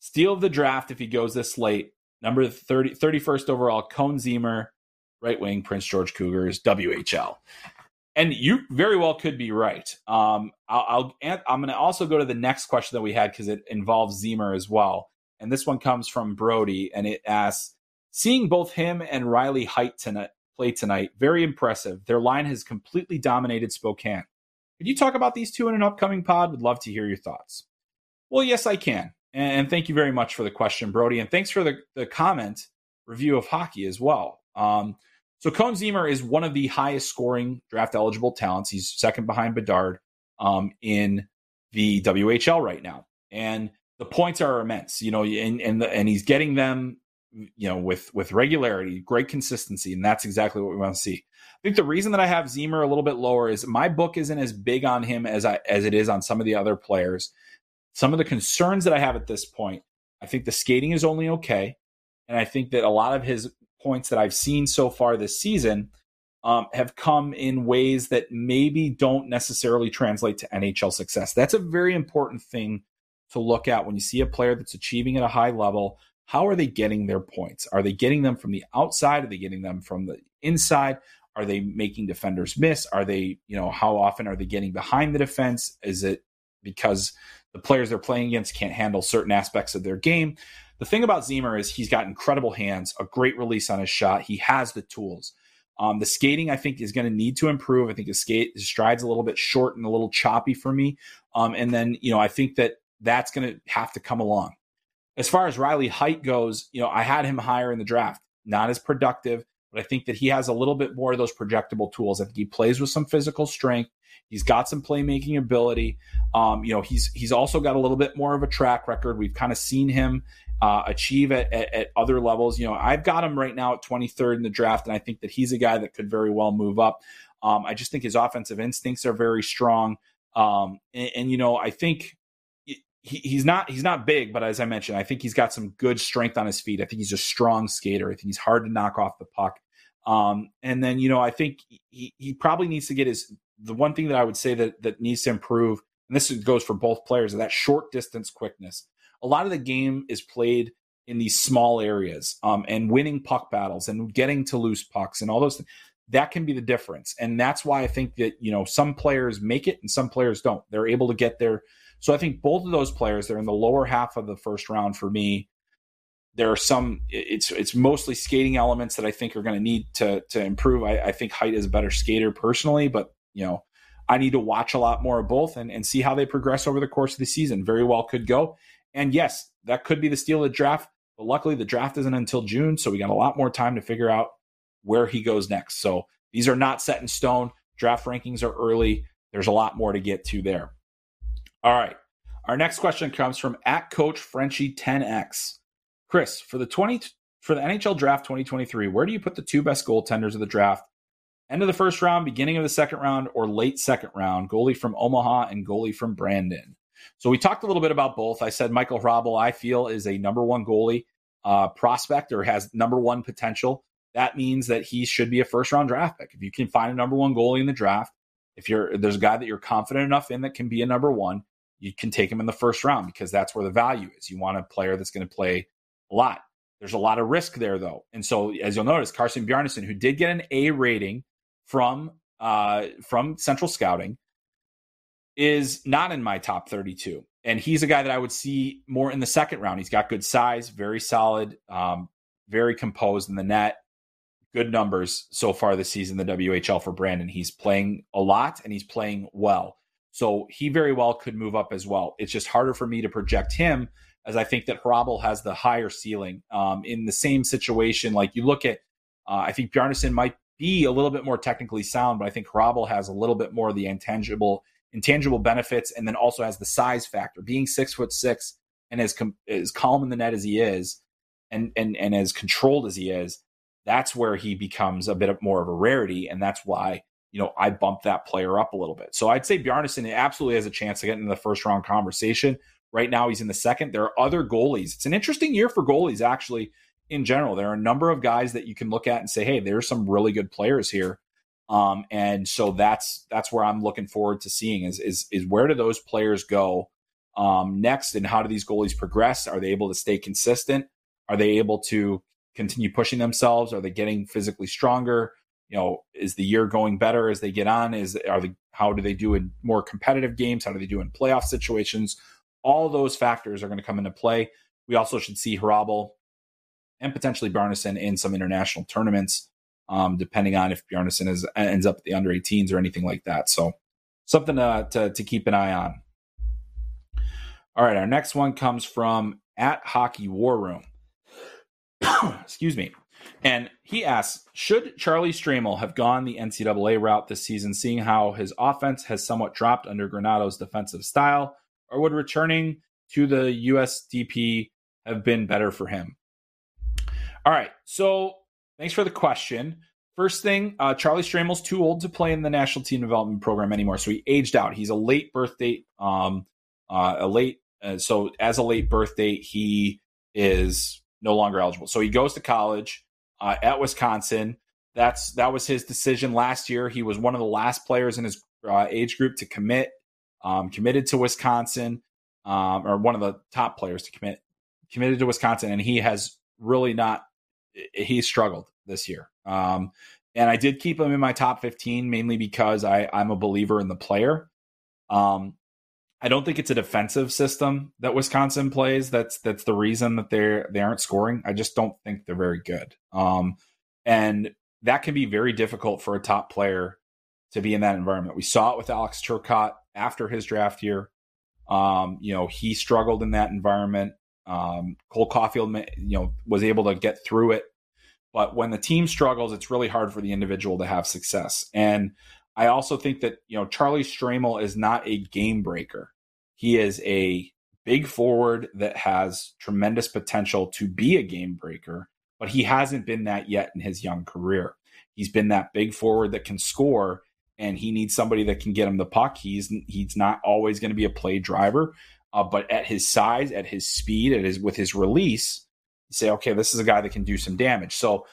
Steal of the draft if he goes this late. Number 30, 31st overall, Koehn Ziemmer, right wing, Prince George Cougars, WHL. And you very well could be right. Um, I'll, I'll I'm going to also go to the next question that we had because it involves Zemer as well. And this one comes from Brody, and it asks, seeing both him and Riley Heidt tonight play tonight, very impressive. Their line has completely dominated Spokane. Could you talk about these two in an upcoming pod? Would love to hear your thoughts. Well, yes, I can. And thank you very much for the question, Brody. And thanks for the, the comment review of hockey as well. Um, so Koehn Ziemmer is one of the highest scoring draft eligible talents. He's second behind Bedard um, in the WHL right now. And the points are immense, you know, and and, the, and he's getting them, you know, with with regularity, great consistency, and that's exactly what we want to see. I think the reason that I have Ziemmer a little bit lower is my book isn't as big on him as I as it is on some of the other players. Some of the concerns that I have at this point, I think the skating is only okay. And I think that a lot of his points that I've seen so far this season um, have come in ways that maybe don't necessarily translate to NHL success. That's a very important thing to look at when you see a player that's achieving at a high level. How are they getting their points? Are they getting them from the outside? Are they getting them from the inside? Are they making defenders miss? Are they, you know, how often are they getting behind the defense? Is it because the players they're playing against can't handle certain aspects of their game. The thing about Ziemmer is he's got incredible hands, a great release on his shot. He has the tools. Um, the skating, I think, is going to need to improve. I think his skate, his stride's a little bit short and a little choppy for me. Um, and then, you know, I think that that's going to have to come along. As far as Riley Heidt goes, you know, I had him higher in the draft, not as productive, but I think that he has a little bit more of those projectable tools. I think he plays with some physical strength. He's got some playmaking ability. Um, you know, he's he's also got a little bit more of a track record. We've kind of seen him uh, achieve at, at, at, other levels. You know, I've got him right now at 23rd in the draft, and I think that he's a guy that could very well move up. Um, I just think his offensive instincts are very strong. Um, and, and, you know, I think he, he's not he's not big, but as I mentioned, I think he's got some good strength on his feet. I think he's a strong skater. I think he's hard to knock off the puck. Um, and then you know, I think he, he probably needs to get his the one thing that I would say that that needs to improve, and this goes for both players, is that short distance quickness. A lot of the game is played in these small areas, um, and winning puck battles and getting to loose pucks and all those things. That can be the difference, and that's why I think that you know some players make it and some players don't. They're able to get there. So I think both of those players, they're in the lower half of the first round for me there are some it's it's mostly skating elements that I think are going to need to to improve. I, I, think Heidt is a better skater personally, but you know, I need to watch a lot more of both and, and see how they progress over the course of the season. Very well could go. And yes, that could be the steal of the draft. But luckily, the draft isn't until June. So we got a lot more time to figure out where he goes next. So these are not set in stone. Draft rankings are early. There's a lot more to get to there. All right. Our next question comes from at Coach Frenchie 10X. Chris, for the 20 for the NHL draft 2023, where do you put the two best goaltenders of the draft end of the first round, beginning of the second round, or late second round, goalie from Omaha and goalie from Brandon. So we talked a little bit about both. I said Michael Hrabal, I feel, is a number one goalie uh, prospect or has number one potential. That means that he should be a first round draft pick. If you can find a number one goalie in the draft, if you're there's a guy that you're confident enough in that can be a number one, you can take him in the first round because that's where the value is. You want a player that's going to play a lot. There's a lot of risk there though. And so as you'll notice, Carson Bjarnason, who did get an A rating from uh, from Central Scouting is not in my top 32. And he's a guy that I would see more in the second round. He's got good size, very solid, um, very composed in the net, good numbers so far this season, the WHL for Brandon. He's playing a lot and he's playing well. So he very well could move up as well. It's just harder for me to project him as I think that Hrabal has the higher ceiling. Um, in the same situation, like you look at, uh, I think Bjarnason might be a little bit more technically sound, but I think Hrabal has a little bit more of the intangible intangible benefits, and then also has the size factor. Being six foot six and as com- as calm in the net as he is, and and and as controlled as he is, that's where he becomes a bit more of a rarity, and that's why you know I bumped that player up a little bit. So I'd say Bjarnason absolutely has a chance to get into the first round conversation. Right now, he's in the second. There are other goalies. It's an interesting year for goalies, actually in general. There are a number of guys that you can look at and say, hey, there's some really good players here. Um, and so that's that's where I'm looking forward to seeing is is is where do those players go um, next, and how do these goalies progress? Are they able to stay consistent? Are they able to continue pushing themselves? Are they getting physically stronger? You know, is the year going better as they get on? Is are they how do they do in more competitive games? How do they do in playoff situations? All those factors are going to come into play. We also should see Hrabal and potentially Bjarnason in some international tournaments, um, depending on if Bjarnason is, ends up at the under 18s or anything like that. So something to, to, to keep an eye on. All right, our next one comes from at Hockey War Room. Excuse me. And he asks, should Charlie Stramel have gone the NCAA route this season, seeing how his offense has somewhat dropped under Granato's defensive style, or would returning to the USDP have been better for him? All right, so thanks for the question. First thing, uh, Charlie Stramel's too old to play in the national team development program anymore, so he aged out. He's a late birth date, um, uh, a late. Uh, so as a late birth date, he is no longer eligible. So he goes to college uh, at Wisconsin. That's that was his decision last year. He was one of the last players in his uh, age group to commit, um, committed to Wisconsin, um, or one of the top players to commit, committed to Wisconsin, and he has really not. He struggled this year, um, and I did keep him in my top fifteen mainly because I, I'm a believer in the player. Um, I don't think it's a defensive system that Wisconsin plays. That's that's the reason that they're they aren't scoring. I just don't think they're very good. Um, and that can be very difficult for a top player to be in that environment. We saw it with Alex Turcotte after his draft year. Um, you know, he struggled in that environment. Um, Cole Caufield, you know, was able to get through it. But when the team struggles, it's really hard for the individual to have success. And I also think that, you know, Charlie Stramel is not a game breaker. He is a big forward that has tremendous potential to be a game breaker, but he hasn't been that yet in his young career. He's been that big forward that can score, and he needs somebody that can get him the puck. He's he's not always going to be a play driver, uh, but at his size, at his speed, at his with his release, you say, okay, this is a guy that can do some damage. So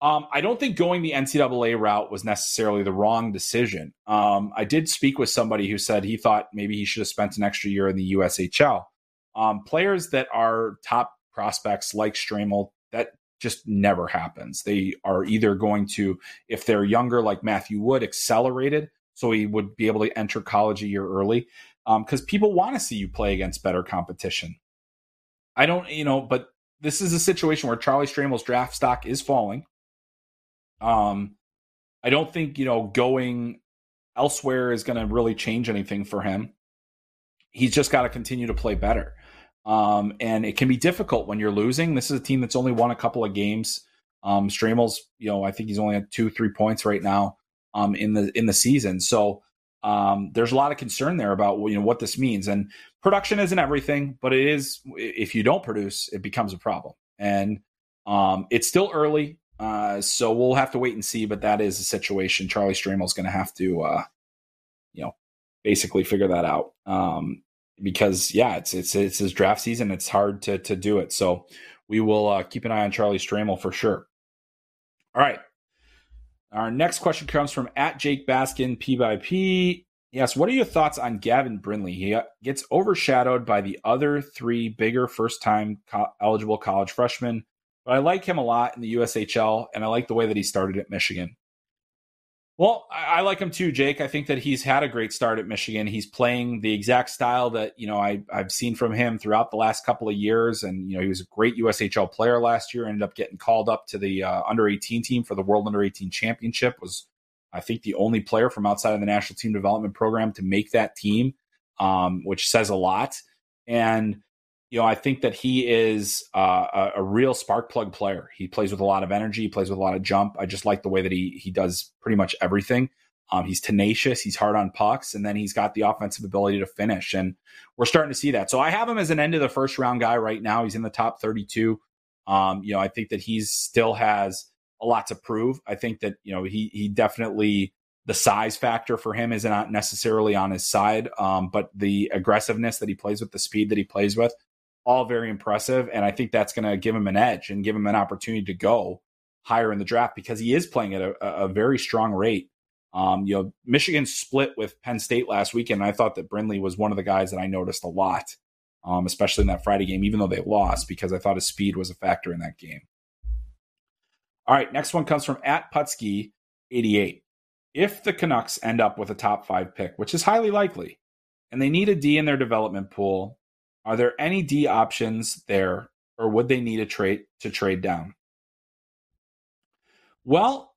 um, I don't think going the NCAA route was necessarily the wrong decision. Um, I did speak with somebody who said he thought maybe he should have spent an extra year in the USHL. Um, players that are top prospects like Stramel, that just never happens. They are either going to, if they're younger, like Matthew Wood, accelerated, so he would be able to enter college a year early, because um, people want to see you play against better competition. I don't, you know, but this is a situation where Charlie Stramel's draft stock is falling. Um, I don't think you know going elsewhere is going to really change anything for him. He's just got to continue to play better. Um, and it can be difficult when you're losing. This is a team that's only won a couple of games. Um, Stramel's, you know, I think he's only at two, three points right now um, in the in the season. So um, there's a lot of concern there about you know what this means. And production isn't everything, but it is. If you don't produce, it becomes a problem. And um, it's still early. Uh, so we'll have to wait and see, but that is a situation. Charlie Stramel's going to have to, uh, you know, basically figure that out. Um, because yeah, it's it's it's his draft season. It's hard to to do it. So we will uh, keep an eye on Charlie Stramel for sure. All right. Our next question comes from at Jake Baskin P by P. Yes, what are your thoughts on Gavin Brindley? He uh, gets overshadowed by the other three bigger first time co- eligible college freshmen but I like him a lot in the USHL, and I like the way that he started at Michigan. Well, I, I, like him too, Jake. I think that he's had a great start at Michigan. He's playing the exact style that you know I, have seen from him throughout the last couple of years, and you know he was a great USHL player last year. Ended up getting called up to the uh, under eighteen team for the World Under eighteen Championship. Was I think the only player from outside of the national team development program to make that team, um, which says a lot. And you know, I think that he is uh, a, a, real spark plug player. He plays with a lot of energy. He plays with a lot of jump. I just like the way that he he does pretty much everything. Um, he's tenacious. He's hard on pucks, and then he's got the offensive ability to finish. And we're starting to see that. So I have him as an end of the first round guy right now. He's in the top 32. Um, you know, I think that he still has a lot to prove. I think that you know he he definitely the size factor for him is not necessarily on his side, um, but the aggressiveness that he plays with, the speed that he plays with, all very impressive. And I think that's going to give him an edge and give him an opportunity to go higher in the draft because he is playing at a, a very strong rate. Um, you know, Michigan split with Penn State last weekend. And I thought that Brindley was one of the guys that I noticed a lot, um, especially in that Friday game, even though they lost, because I thought his speed was a factor in that game. All right, next one comes from at Putsky 88. If the Canucks end up with a top five pick, which is highly likely, and they need a D in their development pool, are there any D options there, or would they need a trade to trade down? Well,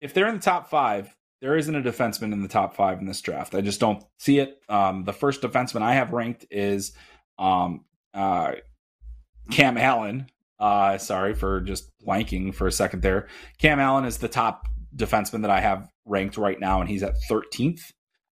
if they're in the top five, there isn't a defenseman in the top five in this draft. I just don't see it. Um, the first defenseman I have ranked is Um, uh, Cam Allen, uh, sorry for just blanking for a second there. Cam Allen is the top defenseman that I have ranked right now, and he's at 13th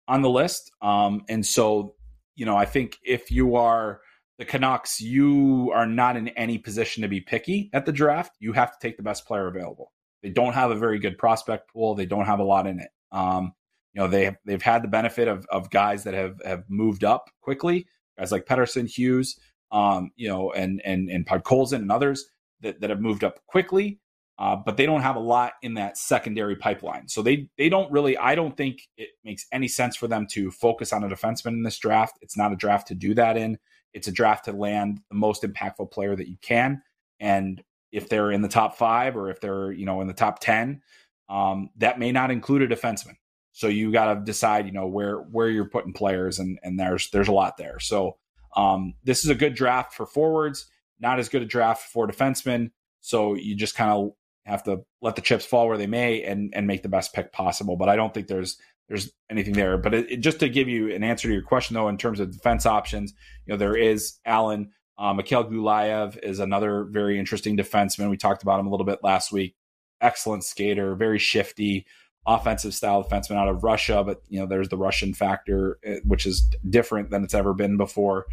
on the list. Um, and so, you know, I think if you are the Canucks, you are not in any position to be picky at the draft. You have to take the best player available. They don't have a very good prospect pool. They don't have a lot in it. Um, you know, they they've had the benefit of of guys that have have moved up quickly, guys like Pettersson, Hughes, um, you know, and and and Podkolzin and others that that have moved up quickly. Uh, but they don't have a lot in that secondary pipeline. So they they don't really. I don't think it makes any sense for them to focus on a defenseman in this draft. It's not a draft to do that in. It's a draft to land the most impactful player that you can. And if they're in the top five or if they're you know in the top ten, um, that may not include a defenseman. So you got to decide, you know, where where you're putting players, and and there's there's a lot there. So um, this is a good draft for forwards, not as good a draft for defensemen. So you just kind of have to let the chips fall where they may and and make the best pick possible. But I don't think there's there's anything there. But it, it, just to give you an answer to your question, though, in terms of defense options, you know, there is Allen. Uh, Mikhail Gulyayev is another very interesting defenseman. We talked about him a little bit last week. Excellent skater, very shifty, offensive style defenseman out of Russia. But you know, there's the Russian factor, eh, which is different than it's ever been before.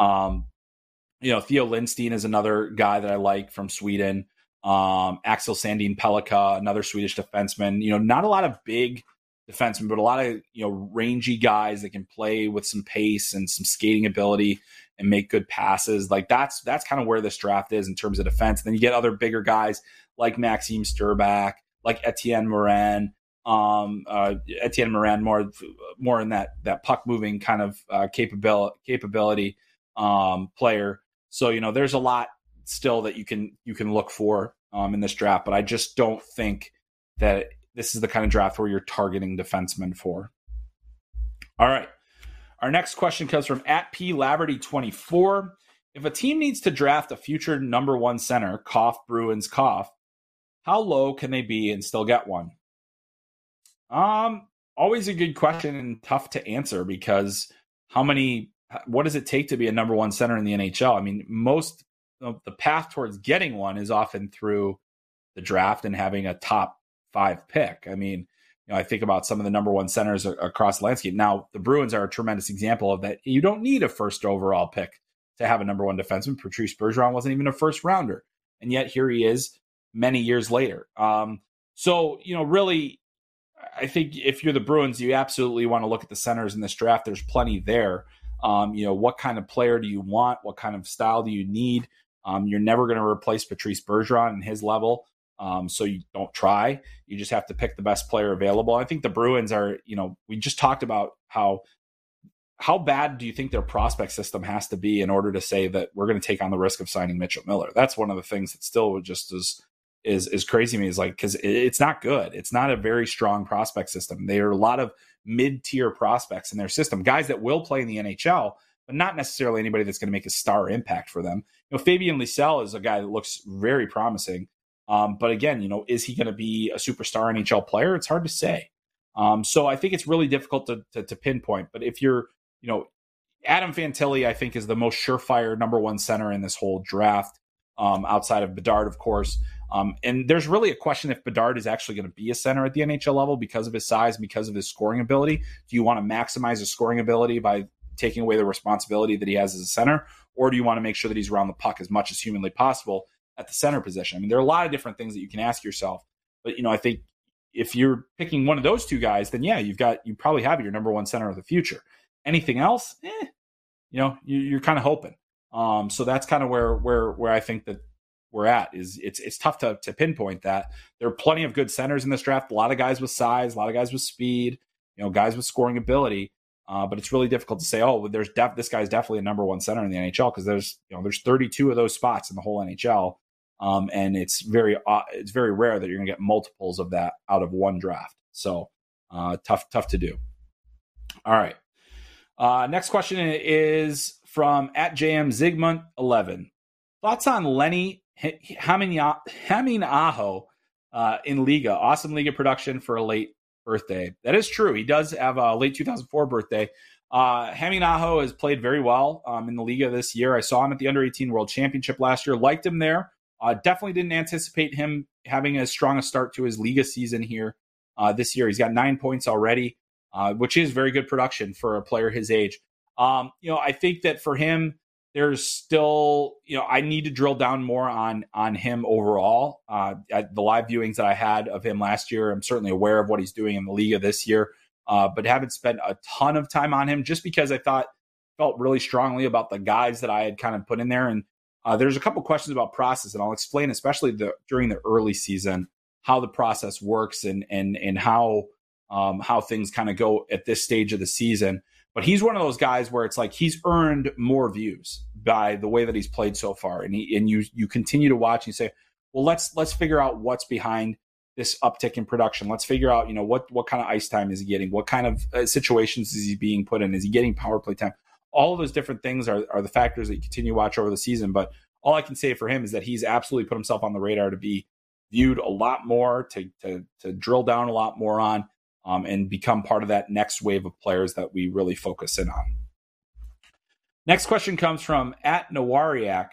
Um, you know, Theo Lindstein is another guy that I like from Sweden um, Axel Sandin Pellikka, another Swedish defenseman. You know, not a lot of big defensemen, but a lot of you know rangy guys that can play with some pace and some skating ability and make good passes. Like that's that's kind of where this draft is in terms of defense. Then you get other bigger guys like Maxim Strbak, like Etienne Morin. Um, uh, Etienne Morin more more in that that puck moving kind of uh, capability capability um, player. So you know, there's a lot still that you can you can look for um, in this draft, but I just don't think that this is the kind of draft where you're targeting defensemen for. All right. Our next question comes from at P Laverty 24. If a team needs to draft a future number one center, cough Bruins cough, how low can they be and still get one? Um, always a good question and tough to answer because how many what does it take to be a number one center in the NHL? I mean, most the path towards getting one is often through the draft and having a top five pick. I mean, you know, I think about some of the number one centers across the landscape. Now, the Bruins are a tremendous example of that. You don't need a first overall pick to have a number one defenseman. Patrice Bergeron wasn't even a first rounder, and yet here he is many years later. Um, so, you know, really, I think if you're the Bruins, you absolutely want to look at the centers in this draft. There's plenty there. Um, you know, what kind of player do you want? What kind of style do you need? Um, you're never going to replace Patrice Bergeron in his level. Um, so you don't try. You just have to pick the best player available. I think the Bruins are, you know, we just talked about how how bad do you think their prospect system has to be in order to say that we're going to take on the risk of signing Mitchell Miller? That's one of the things that still just is is is crazy to me is like because it's not good. It's not a very strong prospect system. There are a lot of mid tier prospects in their system, guys that will play in the NHL, but not necessarily anybody that's going to make a star impact for them. You know, Fabian Lysell is a guy that looks very promising. Um, but again, you know, is he going to be a superstar NHL player? It's hard to say. Um, so I think it's really difficult to, to, to pinpoint. But if you're, you know, Adam Fantilli, I think is the most surefire number one center in this whole draft, um, outside of Bedard, of course. Um, and there's really a question if Bedard is actually going to be a center at the NHL level because of his size, because of his scoring ability. Do you want to maximize his scoring ability by taking away the responsibility that he has as a center, or do you want to make sure that he's around the puck as much as humanly possible at the center position? I mean, there are a lot of different things that you can ask yourself, but you know, I think if you're picking one of those two guys, then yeah, you've got you probably have your number one center of the future. Anything else, eh, you know, you, are kind of hoping. Um, so that's kind of where where where I think that we're at is it's it's tough to to pinpoint that. There are plenty of good centers in this draft. A lot of guys with size, a lot of guys with speed, you know, guys with scoring ability. Uh, but it's really difficult to say, oh, there's def- this guy's definitely a number one center in the NHL because there's you know there's 32 of those spots in the whole NHL, um, and it's very uh, it's very rare that you're going to get multiples of that out of one draft. So uh, tough tough to do. All right. Uh, next question is from at JM Zigmund 11. Thoughts on Lenny Haming Aho uh, in Liiga? Awesome Liiga production for a late birthday. That is true. He does have a late 2004 birthday. Uh, Hämeenaho has played very well um, in the Liiga this year. I saw him at the Under 18 World Championship last year. Liked him there. Uh, definitely didn't anticipate him having as strong a start to his Liiga season here uh, this year. He's got nine points already, uh, which is very good production for a player his age. Um, you know, I think that for him, there's still, you know, I need to drill down more on on him overall. Uh, the live viewings that I had of him last year, I'm certainly aware of what he's doing in the Liiga this year uh, but haven't spent a ton of time on him just because I thought felt really strongly about the guys that I had kind of put in there. And uh, there's a couple questions about process, and I'll explain, especially the, during the early season, how the process works and and and how um, how things kind of go at this stage of the season. But he's one of those guys where it's like he's earned more views by the way that he's played so far, and he and you you continue to watch and say, well, let's let's figure out what's behind this uptick in production. Let's figure out, you know, what what kind of ice time is he getting? What kind of uh, situations is he being put in? Is he getting power play time? All of those different things are, are the factors that you continue to watch over the season. But all I can say for him is that he's absolutely put himself on the radar to be viewed a lot more, to to, to drill down a lot more on, um, and become part of that next wave of players that we really focus in on. Next question comes from at Nawariak.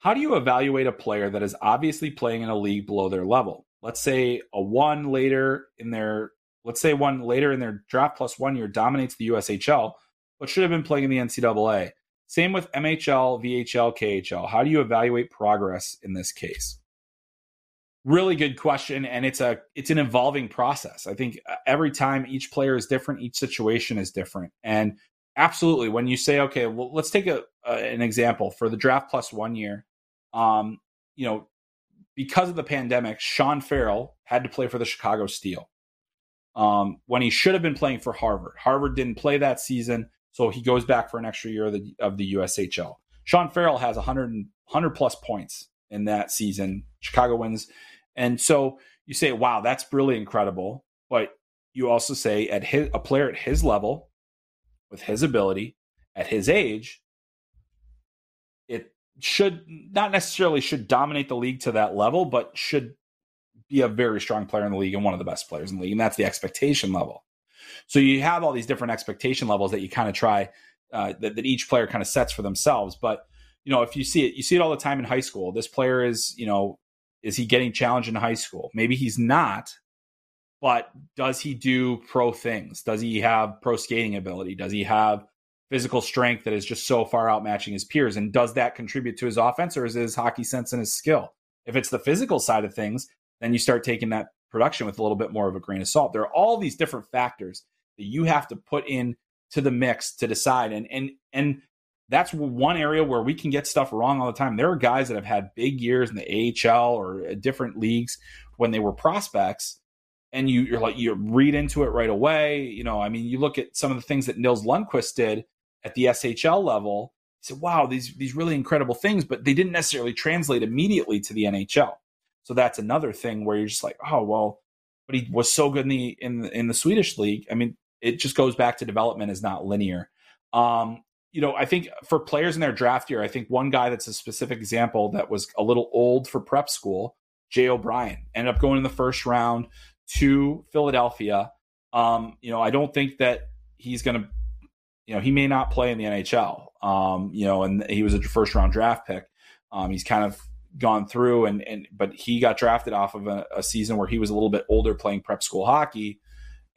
How do you evaluate a player that is obviously playing in a league below their level? let's say a one later in their let's say one later in their draft plus one year dominates the USHL, but should have been playing in the NCAA. Same with MHL, VHL, KHL. How do you evaluate progress in this case? Really good question, and it's a it's an evolving process. I think uh, every time each player is different, each situation is different, and absolutely when you say, okay, well, let's take a, an example for the draft plus one year. Um, you know, because of the pandemic, Sean Farrell had to play for the Chicago Steel um, when he should have been playing for Harvard. Harvard didn't play that season, so he goes back for an extra year of the, of the USHL. Sean Farrell has 100, 100 plus points in that season. Chicago wins. And so you say, wow, that's really incredible. But you also say, at his, a player at his level, with his ability, at his age, it should not necessarily should dominate the league to that level, but should be a very strong player in the league and one of the best players in the league. And that's the expectation level. So you have all these different expectation levels that you kind of try uh, that, that each player kind of sets for themselves. But you know, if you see it, you see it all the time in high school. This player is, you know, is he getting challenged in high school? Maybe he's not, but does he do pro things? Does he have pro skating ability? Does he have physical strength that is just so far outmatching his peers. And does that contribute to his offense or is his hockey sense and his skill? If it's the physical side of things, then you start taking that production with a little bit more of a grain of salt. There are all these different factors that you have to put in to the mix to decide. And and and that's one area where we can get stuff wrong all the time. There are guys that have had big years in the AHL or different leagues when they were prospects, and you, you're like you read into it right away. You know, I mean, you look at some of the things that Nils Lundkvist did at the SHL level, he said, wow, these, these really incredible things, but they didn't necessarily translate immediately to the NHL. So that's another thing where you're just like, oh, well, but he was so good in the, in the, in the Swedish league. I mean, it just goes back to development is not linear. Um, you know, I think for players in their draft year, I think one guy that's a specific example that was a little old for prep school, Jay O'Brien, ended up going in the first round to Philadelphia. Um, you know, I don't think that he's going to you know, he may not play in the NHL. Um, you know, and he was a first round draft pick. Um, he's kind of gone through and and but he got drafted off of a, a, season where he was a little bit older playing prep school hockey.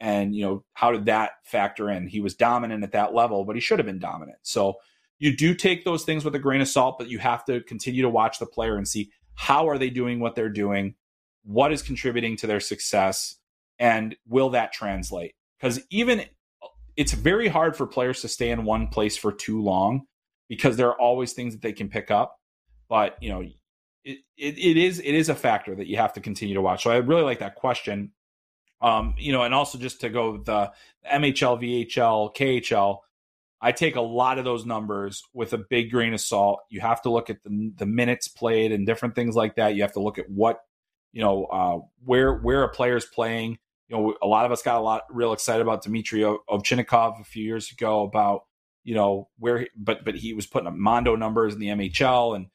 And you know, how did that factor in? He was dominant at that level, but he should have been dominant. So you do take those things with a grain of salt, but you have to continue to watch the player and see how are they doing what they're doing, what is contributing to their success, and will that translate? Because even it's very hard for players to stay in one place for too long because there are always things that they can pick up. But you know, it, it, it is it is a factor that you have to continue to watch. So I really like that question. Um, you know, and also just to go the MHL, VHL, KHL, I take a lot of those numbers with a big grain of salt. You have to look at the the minutes played and different things like that. You have to look at what you know uh, where where a player's playing you know, a lot of us got a lot real excited about Dmitry Ovchinnikov a few years ago about, you know, where, but, but he was putting up Mondo numbers in the MHL. And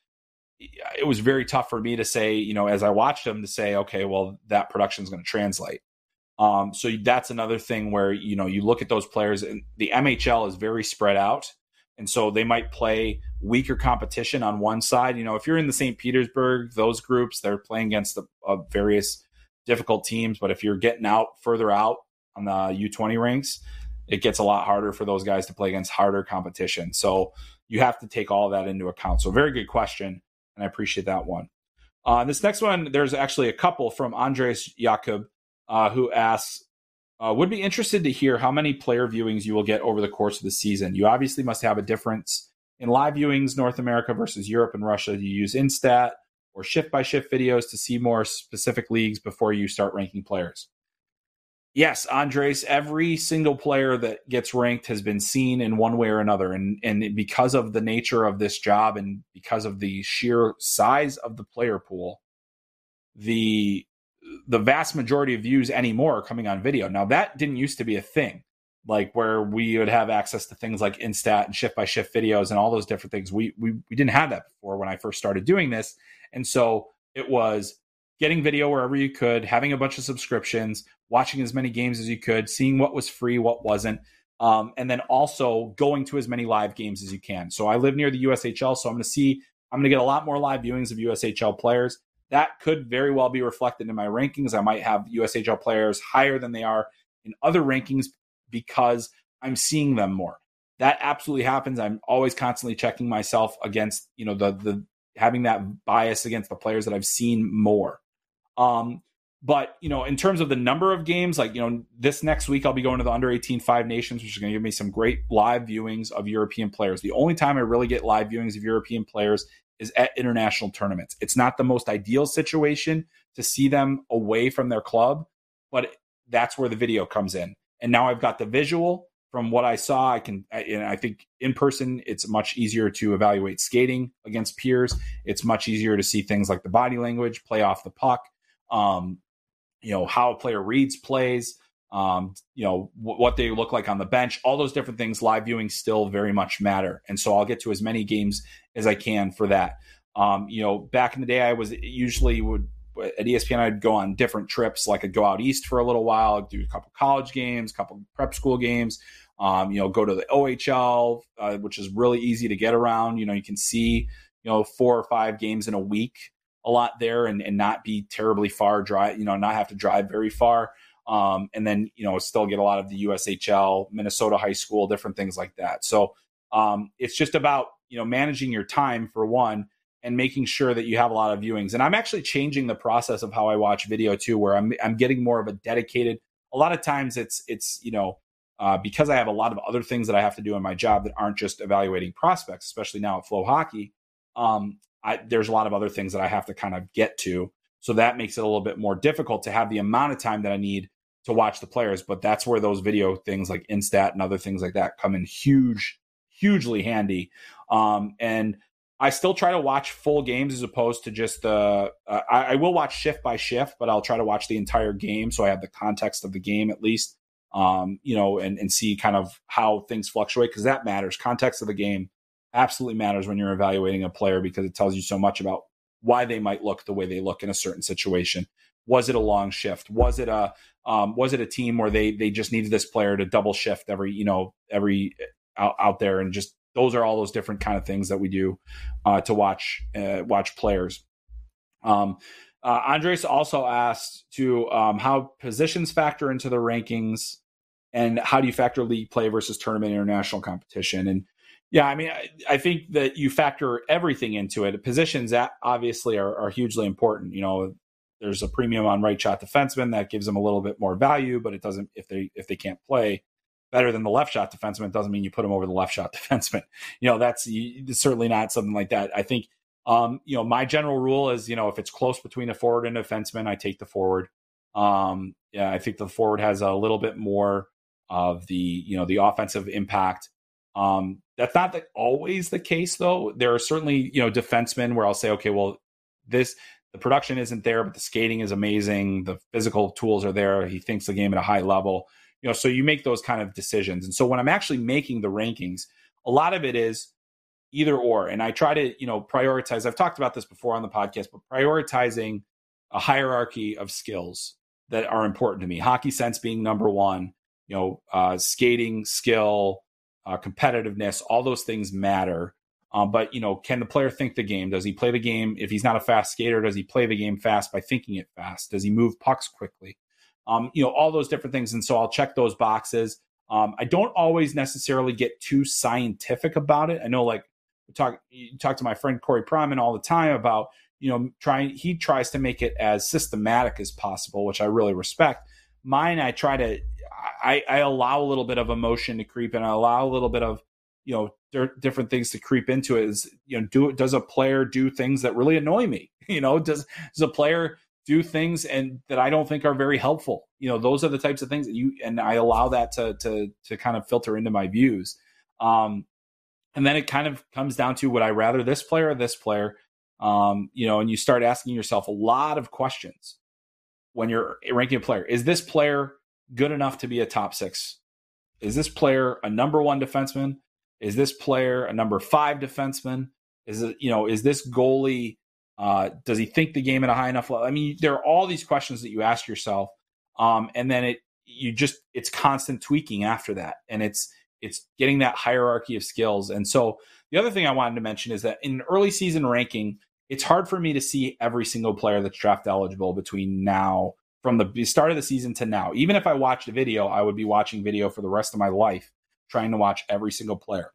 it was very tough for me to say, you know, as I watched him to say, okay, well, that production is going to translate. Um, so that's another thing where you know you look at those players, and the MHL is very spread out, and so they might play weaker competition on one side. You know, if you're in the St. Petersburg, those groups they're playing against the uh, various difficult teams, but if you're getting out further out on the U20 ranks, it gets a lot harder for those guys to play against harder competition. So you have to take all that into account. So very good question, and I appreciate that one. Uh, this next one, there's actually a couple from Andres Jakob uh, who asks, uh, would be interested to hear how many player viewings you will get over the course of the season. You obviously must have a difference in live viewings, North America versus Europe and Russia. Do you use Instat or shift by shift videos to see more specific leagues before you start ranking players. Yes, Andres, every single player that gets ranked has been seen in one way or another. And, and because of the nature of this job and because of the sheer size of the player pool, the the vast majority of views anymore are coming on video. Now that didn't used to be a thing, like where we would have access to things like Instat and shift by shift videos and all those different things. We we we didn't have that before when I first started doing this, and so it was getting video wherever you could, having a bunch of subscriptions, watching as many games as you could, seeing what was free, what wasn't. Um, and then also going to as many live games as you can. So I live near the USHL, so I'm going to see, I'm going to get a lot more live viewings of USHL players that could very well be reflected in my rankings. I might have USHL players higher than they are in other rankings because I'm seeing them more. That absolutely happens. I'm always constantly checking myself against, you know, the the having that bias against the players that I've seen more. Um, but you know, in terms of the number of games, like you know, this next week I'll be going to the under 18 Five Nations, which is going to give me some great live viewings of European players. The only time I really get live viewings of European players is at international tournaments. It's not the most ideal situation to see them away from their club, but that's where the video comes in. And now I've got the visual from what I saw. I can, and I think in person, it's much easier to evaluate skating against peers. It's much easier to see things like the body language, play off the puck, um, you know, how a player reads plays, um, you know, w- what they look like on the bench, all those different things. Live viewing still very much matter, and so I'll get to as many games as I can for that. Um, you know, back in the day, I was usually would at ESPN. I'd go on different trips, like I'd go out east for a little while, I'd do a couple college games, a couple prep school games. Um, you know, go to the OHL, uh, which is really easy to get around. You know, you can see you know four or five games in a week a lot there and, and not be terribly far drive you know not have to drive very far um, and then you know still get a lot of the USHL, Minnesota high school, different things like that. So um, it's just about you know managing your time for one and making sure that you have a lot of viewings. And I'm actually changing the process of how I watch video too, where I'm I'm getting more of a dedicated. A lot of times it's it's you know uh, because I have a lot of other things that I have to do in my job that aren't just evaluating prospects, especially now at Flo Hockey. Um, I, there's a lot of other things that I have to kind of get to. So that makes it a little bit more difficult to have the amount of time that I need to watch the players. But that's where those video things like Instat and other things like that come in huge, hugely handy. Um, and I still try to watch full games as opposed to just the. Uh, I, I, will watch shift by shift, but I'll try to watch the entire game so I have the context of the game at least. Um, you know, and and see kind of how things fluctuate because that matters. Context of the game absolutely matters when you're evaluating a player because it tells you so much about why they might look the way they look in a certain situation. Was it a long shift? Was it a um, was it a team where they they just needed this player to double shift every you know every uh, out, out there and just those are all those different kind of things that we do uh, to watch uh, watch players. Um, uh, Andres also asked to um, how positions factor into the rankings and how do you factor league play versus tournament international competition and yeah, I mean, I, I, think that you factor everything into it. Positions that obviously are, are, hugely important. You know, there's a premium on right shot defenseman that gives them a little bit more value, but it doesn't if they if they can't play better than the left shot defenseman, doesn't mean you put them over the left shot defenseman. You know, that's certainly not something like that. I think um, you know, my general rule is, you know, if it's close between a forward and a defenseman, I take the forward. Um, yeah, I think the forward has a little bit more of the, you know, the offensive impact. Um, that's not the, always the case, though. There are certainly, you know, defensemen where I'll say, okay, well, this the production isn't there, but the skating is amazing. The physical tools are there. He thinks the game at a high level. You know, so you make those kind of decisions. And so when I'm actually making the rankings, a lot of it is either or. And I try to, you know, prioritize. I've talked about this before on the podcast, but prioritizing a hierarchy of skills that are important to me. Hockey sense being number one, you know, uh, skating, skill, uh, competitiveness, all those things matter. Um, but you know, can the player think the game? Does he play the game? If he's not a fast skater, does he play the game fast by thinking it fast? Does he move pucks quickly? Um, you know, all those different things. And so I'll check those boxes. Um, I don't always necessarily get too scientific about it. I know, like, talk you talk to my friend Corey Pronman all the time about you know trying. He tries to make it as systematic as possible, which I really respect. Mine, I try to. I, I allow a little bit of emotion to creep in. I allow a little bit of you know d- different things to creep into it. Is you know do does a player do things that really annoy me? You know does does a player do things and that I don't think are very helpful. You know, those are the types of things that you and I allow that to to to kind of filter into my views. Um, and then it kind of comes down to would I rather this player or this player? Um, you know, and you start asking yourself a lot of questions when you're ranking a player. Is this player good enough to be a top six? Is this player a number one defenseman? Is this player a number five defenseman? Is it, you know, is this goalie uh, does he think the game at a high enough level? I mean, there are all these questions that you ask yourself, um, and then it you just it's constant tweaking after that, and it's it's getting that hierarchy of skills. And so the other thing I wanted to mention is that in early season ranking, it's hard for me to see every single player that's draft eligible between now from the start of the season to now. Even if I watched a video, I would be watching video for the rest of my life, trying to watch every single player.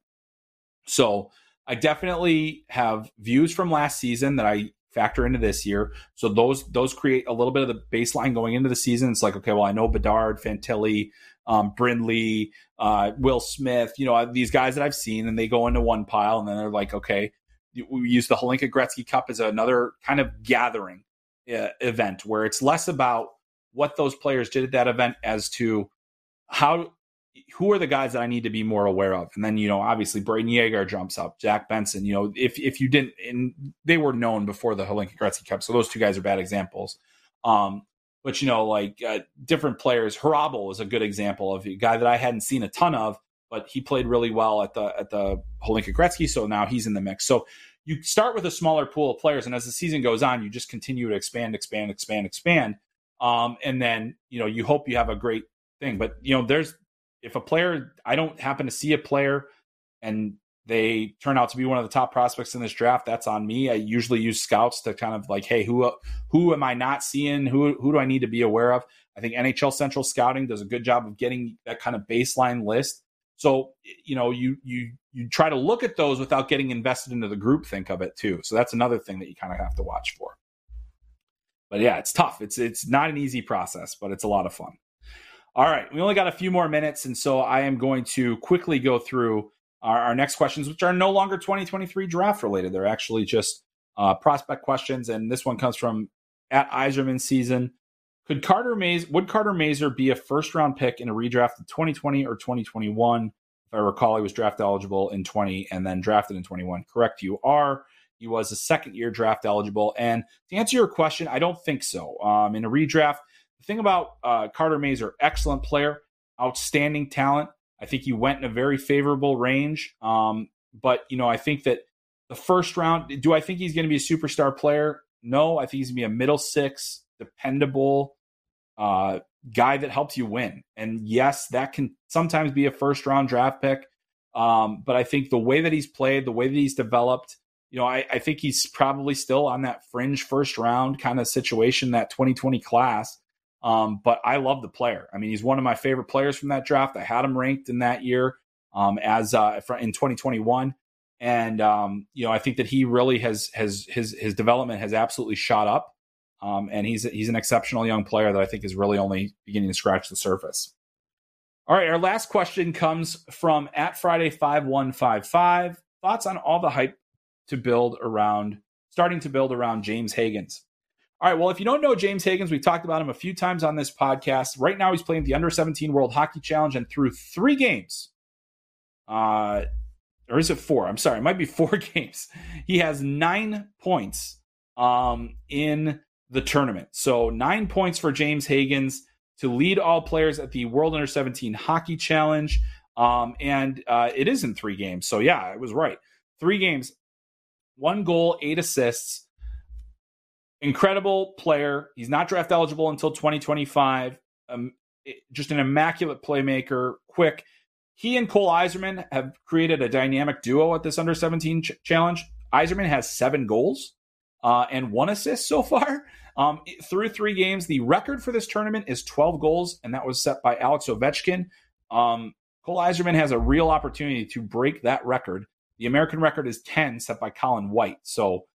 So I definitely have views from last season that I factor into this year. So those those create a little bit of the baseline going into the season. It's like, okay, well, I know Bedard, Fantilli, um, Brindley, uh, Will Smith, you know, these guys that I've seen, and they go into one pile, and then they're like, okay, we use the Hlinka Gretzky Cup as another kind of gathering uh, event where it's less about what those players did at that event as to how who are the guys that I need to be more aware of? And then, you know, obviously Brayden Yager jumps up, Jack Benson, you know, if, if you didn't, and they were known before the Hlinka Gretzky Cup. So those two guys are bad examples. Um, but, you know, like uh, different players, Hrabal is a good example of a guy that I hadn't seen a ton of, but he played really well at the, at the Hlinka Gretzky. So now he's in the mix. So you start with a smaller pool of players. And as the season goes on, you just continue to expand, expand, expand, expand. Um, and then, you know, you hope you have a great thing. But, you know, there's, if a player, I don't happen to see a player and they turn out to be one of the top prospects in this draft, that's on me. I usually use scouts to kind of like, hey, who who am I not seeing? Who who do I need to be aware of? I think NHL Central Scouting does a good job of getting that kind of baseline list. So you know, you you you try to look at those without getting invested into the group think of it too. So that's another thing that you kind of have to watch for. But yeah, it's tough. It's it's not an easy process, but it's a lot of fun. All right, we only got a few more minutes, and so I am going to quickly go through our, our next questions, which are no longer 2023 draft related. They're actually just uh, prospect questions, and this one comes from at Iserman season. Could Carter Mays would Carter Mazur be a first round pick in a redraft in 2020 or 2021? If I recall, he was draft eligible in 20 and then drafted in 21. Correct, you are. He was a second year draft eligible. And to answer your question, I don't think so. Um, in a redraft, the thing about uh, Carter Mazur, excellent player, outstanding talent. I think he went in a very favorable range. Um, but you know, I think that the first round. Do I think he's going to be a superstar player? No, I think he's going to be a middle six, dependable uh, guy that helps you win. And yes, that can sometimes be a first round draft pick. Um, but I think the way that he's played, the way that he's developed, you know, I, I think he's probably still on that fringe first round kind of situation, that 2020 class. Um, but I love the player. I mean, he's one of my favorite players from that draft. I had him ranked in that year um, as uh, in 2021, and um, you know, I think that he really has has his his development has absolutely shot up, um, and he's he's an exceptional young player that I think is really only beginning to scratch the surface. All right, our last question comes from at Friday five one five five. Thoughts on all the hype to build around starting to build around James Hagens. All right. Well, if you don't know James Hagens, we've talked about him a few times on this podcast. Right now, he's playing the Under 17 World Hockey Challenge, and through three games, uh, or is it four? I'm sorry, it might be four games. He has nine points um, in the tournament. So nine points for James Hagens to lead all players at the World Under 17 Hockey Challenge. Um, and uh, it is in three games. So yeah, I was right. Three games, one goal, eight assists incredible player. He's not draft eligible until 2025. Um, just an immaculate playmaker, quick. He and Cole Eiserman have created a dynamic duo at this under 17 ch- challenge. Eiserman has seven goals uh, and one assist so far. Um, through three games, the record for this tournament is 12 goals, and that was set by Alex Ovechkin. Um, Cole Eiserman has a real opportunity to break that record. The American record is 10, set by Colin White. So,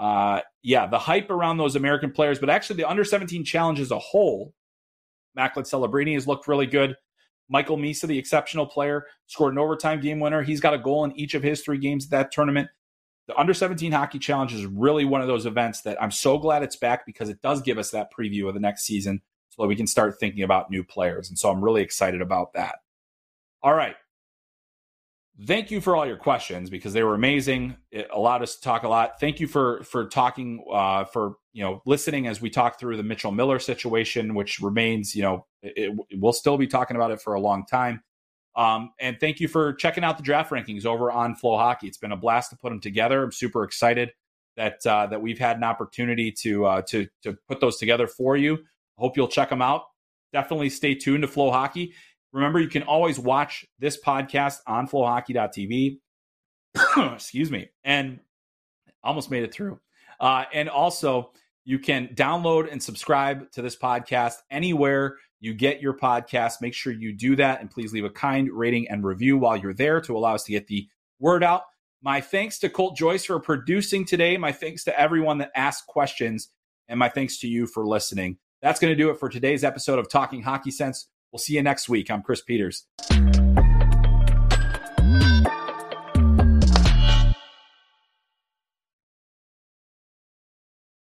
uh, yeah, the hype around those American players, but actually the under 17 challenge as a whole, Macklin Celebrini has looked really good. Michael Misa, the exceptional player, scored an overtime game winner. He's got a goal in each of his three games at that tournament the under 17 hockey challenge is really one of those events that I'm so glad it's back because it does give us that preview of the next season so that we can start thinking about new players. And so I'm really excited about that. All right. Thank you for all your questions because they were amazing. It allowed us to talk a lot. Thank you for for talking uh, for you know listening as we talk through the Mitchell Miller situation, which remains you know it, it, we'll still be talking about it for a long time. Um, and thank you for checking out the draft rankings over on Flo Hockey. It's been a blast to put them together. I'm super excited that uh, that we've had an opportunity to uh, to to put those together for you. Hope you'll check them out. Definitely stay tuned to FloHockey. Remember, you can always watch this podcast on FloHockey.tv. Excuse me, and almost made it through. Uh, and also, you can download and subscribe to this podcast anywhere you get your podcast. Make sure you do that. And please leave a kind rating and review while you're there to allow us to get the word out. My thanks to Colt Joyce for producing today. My thanks to everyone that asked questions. And my thanks to you for listening. That's going to do it for today's episode of Talking Hockey Sense. We'll see you next week. I'm Chris Peters.